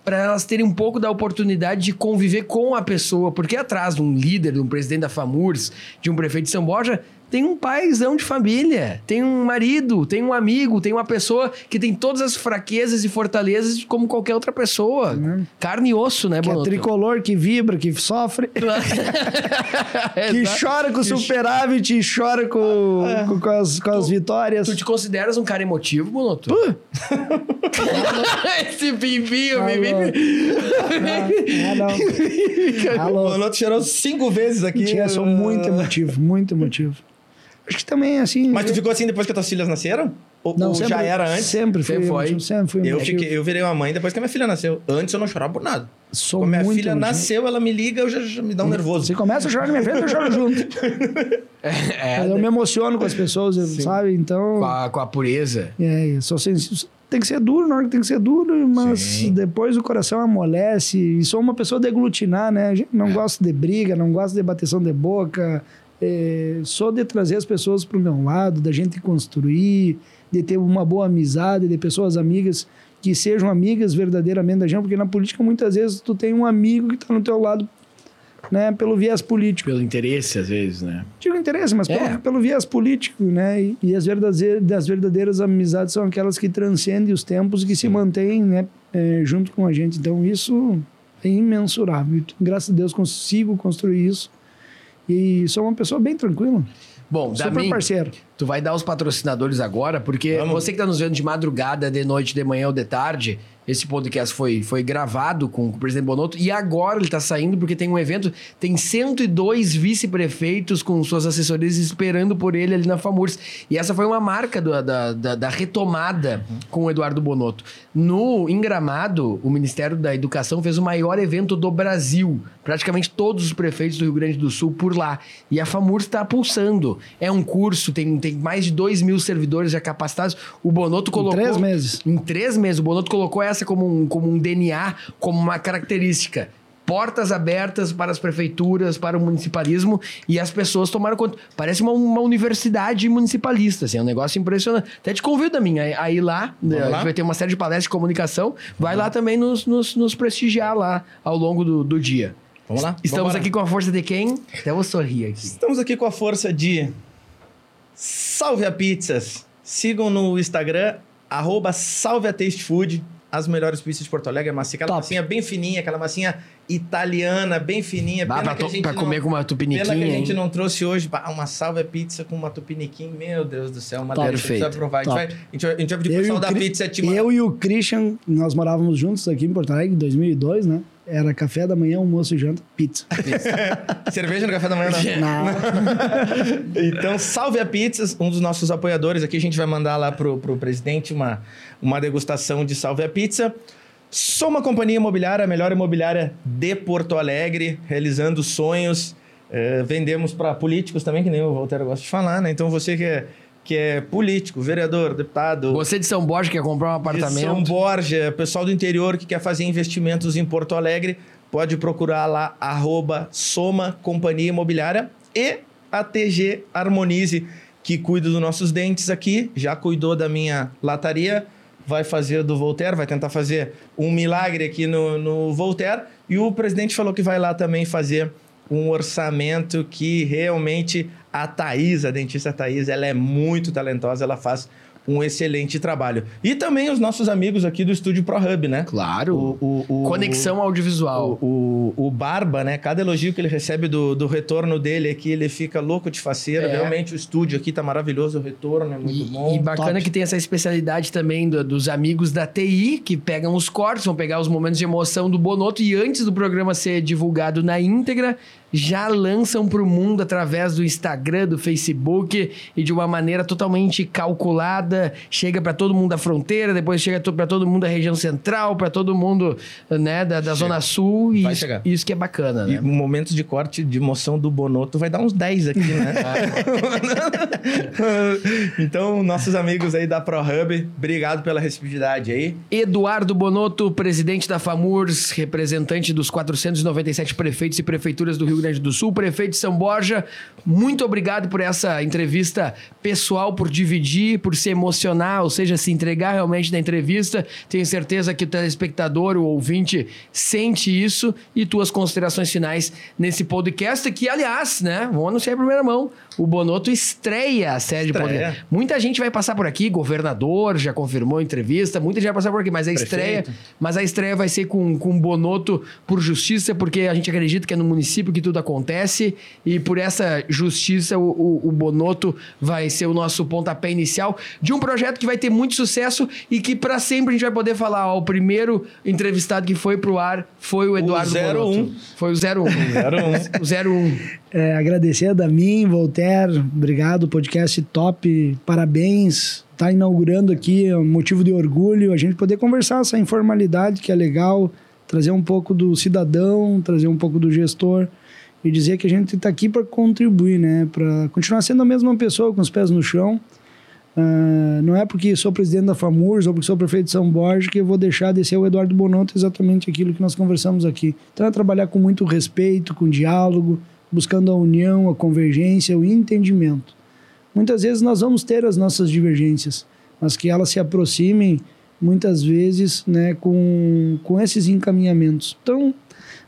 para elas terem um pouco da oportunidade de conviver com a pessoa. Porque atrás de um líder, de um presidente da FAMURS, de um prefeito de São Borja, tem um paizão de família, tem um marido, tem um amigo, tem uma pessoa que tem todas as fraquezas e fortalezas como qualquer outra pessoa. Carne e osso, né, Que é Bonoto? tricolor, que vibra, que sofre, que chora com o superávit e chora com, com, com as, com as vitórias. Tu te consideras um cara emotivo, Bonoto? Esse pimpinho, Alô. pimpinho. Ah, não. O Alô. Bonoto chorou cinco vezes aqui. Tinha, sou muito emotivo, muito emotivo. Acho que também, assim... Mas tu ficou assim depois que as tuas filhas nasceram? Ou, não, ou sempre, já era antes? Sempre fui Sempre foi. emotivo, sempre fui Eu, fiquei, eu virei uma mãe depois que a minha filha nasceu. Antes eu não chorava por nada. Sou Quando minha muito filha emotivo. nasceu, ela me liga, eu já, já me dá um nervoso. Você começa a chorar na minha frente, eu choro junto. É, Mas eu me emociono com as pessoas, sabe? Então... com, a, com a pureza. É, sou sensível. Tem que ser duro na hora que tem que ser duro, mas Sim. depois o coração amolece. E sou uma pessoa de aglutinar, né? A gente não gosta de briga, não gosta de bateção de boca. É, sou de trazer as pessoas para o meu lado, da gente construir, de ter uma boa amizade, de pessoas amigas que sejam amigas verdadeiramente da gente, porque na política muitas vezes tu tem um amigo que está no teu lado, né, pelo viés político. Pelo interesse, às vezes, né? Digo interesse, mas É. pelo, pelo viés político, né? E, e as, verdadeiras, as verdadeiras amizades são aquelas que transcendem os tempos e que se mantêm, né? é, junto com a gente. Então, isso é imensurável. Graças a Deus consigo construir isso. E sou uma pessoa bem tranquila. Bom, Super Damin, parceiro. tu vai dar os patrocinadores agora, porque Vamos. você que tá nos vendo de madrugada, de noite, de manhã ou de tarde, esse podcast foi, foi gravado com o presidente Bonotto e agora ele tá saindo porque tem um evento, tem 102 vice-prefeitos com suas assessorias esperando por ele ali na FAMURS. E essa foi uma marca do- da, da, da retomada com o Eduardo Bonotto. No em Gramado, o Ministério da Educação fez o maior evento do Brasil. Praticamente todos os prefeitos do Rio Grande do Sul por lá. E a FAMURS está pulsando. É um curso, tem, tem mais de 2 mil servidores já capacitados. O Bonotto colocou... três meses. Em três meses. O Bonotto colocou essa como um, como um DNA, como uma característica. Portas abertas para as prefeituras, para o municipalismo e as pessoas tomaram conta. Parece uma, uma universidade municipalista, assim, é um negócio impressionante. Até te convido, a mim, a, ir lá. A lá? gente vai ter uma série de palestras de comunicação. Vai lá também nos, nos, nos prestigiar lá ao longo do, do dia. Vamos lá? Estamos Vambora. aqui com a força de quem? Até vou sorrir aqui. Estamos aqui com a força de Salve a Pizzas. Sigam no Instagram, arroba Salve a Taste Food. As melhores pizzas de Porto Alegre, macia. Aquela Top. massinha bem fininha, aquela massinha italiana, bem fininha. Pena pra, que a to- gente pra não- comer com uma Pena tupiniquinha, que a gente hein? não trouxe hoje bah, uma salve a pizza com uma tupiniquim. Meu Deus do céu, uma Top. delícia. Precisa Perfeito. provar. A gente, Top. vai, a, gente vai, a gente vai pedir pro Eu e, pessoal o da Cri- pizza te eu e o Christian, nós morávamos juntos aqui em Porto Alegre em 2002, né? Era café da manhã, almoço e janta, pizza. Cerveja no café da manhã, não. Não. Então, salve a Pizzas, um dos nossos apoiadores aqui. A gente vai mandar lá pro, pro presidente uma, uma degustação de salve a pizza. Sou uma companhia imobiliária, a melhor imobiliária de Porto Alegre, realizando sonhos. Eh, vendemos para políticos também, que nem o Voltaire gosta de falar, né? Então, você que é, que é político, vereador, deputado, Você de São Borja quer comprar um de São apartamento? Borja, pessoal do interior que quer fazer investimentos em Porto Alegre, pode procurar lá, arroba Soma Companhia Imobiliária e a TG Harmonize, que cuida dos nossos dentes aqui, já cuidou da minha lataria, vai fazer do Voltaire, vai tentar fazer um milagre aqui no, no Voltaire, e o presidente falou que vai lá também fazer um orçamento que realmente a Thaís, a dentista Thaís, ela é muito talentosa, ela faz um excelente trabalho. E também os nossos amigos aqui do Estúdio Pro Hub, né? Claro. O, o- o- Conexão audiovisual. O Barba, né? Cada elogio que ele recebe do, do retorno dele aqui, ele fica louco de faceira. É. Realmente o estúdio aqui tá maravilhoso, o retorno é muito E, bom. e bacana top. que tem essa especialidade também do- dos amigos da TI, que pegam os cortes, vão pegar os momentos de emoção do Bonoto e antes do programa ser divulgado na íntegra, já lançam para o mundo através do Instagram, do Facebook e de uma maneira totalmente calculada. Chega para todo mundo da fronteira, depois chega para todo mundo da região central, para todo mundo né, da, da Zona Sul. E isso, isso, que é bacana, né? E momentos de corte de emoção do Bonoto vai dar uns 10 aqui, né? então, nossos amigos aí da ProHub, obrigado pela receptividade aí. Eduardo Bonoto, presidente da FAMURS, representante dos 497 prefeitos e prefeituras do Rio Grande do Sul, prefeito de São Borja, muito obrigado por essa entrevista pessoal, por dividir, por se emocionar, ou seja, se entregar realmente na entrevista. Tenho certeza que o telespectador, o ouvinte, sente isso e tuas considerações finais nesse podcast, que, aliás, né, vou anunciar em primeira mão, o Bonoto estreia a série estreia. podcast. Muita gente vai passar por aqui, governador já confirmou a entrevista, muita gente vai passar por aqui, mas a Prefeito. estreia, mas a estreia vai ser com, com Bonoto por justiça, porque a gente acredita que é no município que tudo acontece e por essa justiça o, o, o Bonoto vai ser o nosso pontapé inicial de um projeto que vai ter muito sucesso e que para sempre a gente vai poder falar, ó, o primeiro entrevistado que foi pro ar foi o Eduardo o 01. Foi o 01. 01. o 01. É, agradecer a Damin, Voltaire, obrigado, podcast top, parabéns. Está inaugurando aqui, é um motivo de orgulho, a gente poder conversar essa informalidade que é legal, trazer um pouco do cidadão, trazer um pouco do gestor e dizer que a gente está aqui para contribuir, né? Para continuar sendo a mesma pessoa com os pés no chão. Uh, não é porque sou presidente da FAMURS ou porque sou prefeito de São Borja que eu vou deixar de ser o Eduardo Bonotto exatamente aquilo que nós conversamos aqui. Então é trabalhar com muito respeito, com diálogo, buscando a união, a convergência, o entendimento. Muitas vezes nós vamos ter as nossas divergências, mas que elas se aproximem muitas vezes né, com, com esses encaminhamentos. Então,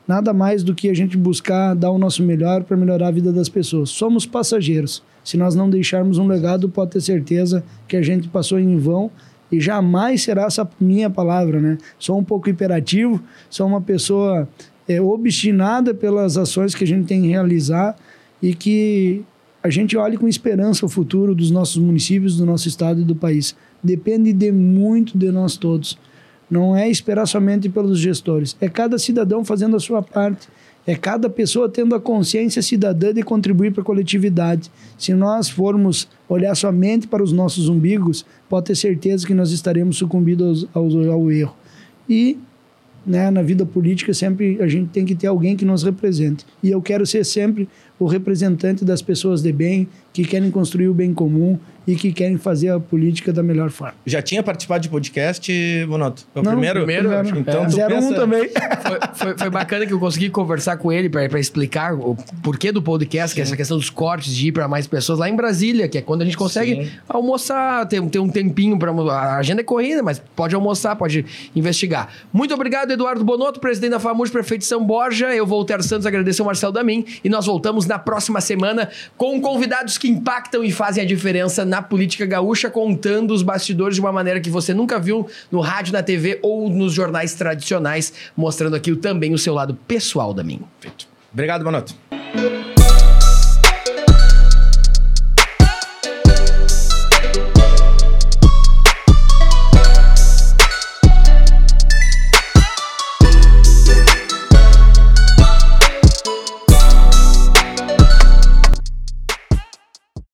nada mais do que a gente buscar dar o nosso melhor para melhorar a vida das pessoas. Somos passageiros. Se nós não deixarmos um legado, pode ter certeza que a gente passou em vão e jamais será essa minha palavra, né? Sou um pouco hiperativo, sou uma pessoa é, obstinada pelas ações que a gente tem que realizar e que a gente olhe com esperança o futuro dos nossos municípios, do nosso estado e do país. Depende de muito de nós todos. Não é esperar somente pelos gestores, é cada cidadão fazendo a sua parte, é cada pessoa tendo a consciência cidadã de contribuir para a coletividade. Se nós formos olhar somente para os nossos umbigos, pode ter certeza que nós estaremos sucumbindo ao, ao, ao erro. E né, na vida política sempre a gente tem que ter alguém que nos represente. E eu quero ser sempre o representante das pessoas de bem, que querem construir o bem comum e que querem fazer a política da melhor forma. Já tinha participado de podcast, Bonoto? É o Não, primeiro? primeiro, primeiro. Então, é. Zero pensa... um também. Foi, foi, foi, bacana que eu consegui conversar com ele para explicar o porquê do podcast, Sim. que é essa questão dos cortes, de ir para mais pessoas lá em Brasília, que é quando a gente consegue Sim. almoçar, ter, ter um tempinho para a agenda é corrida, mas pode almoçar, pode investigar. Muito obrigado, Eduardo Bonotto, presidente da FAMUS, prefeito de São Borja. Eu, Voltaire Santos, agradecer o Marcelo Damin e nós voltamos na próxima semana com convidados que impactam e fazem a diferença na política gaúcha, contando os bastidores de uma maneira que você nunca viu no rádio, na TV ou nos jornais tradicionais, mostrando aqui também o seu lado pessoal da mim. Obrigado, Bonoto.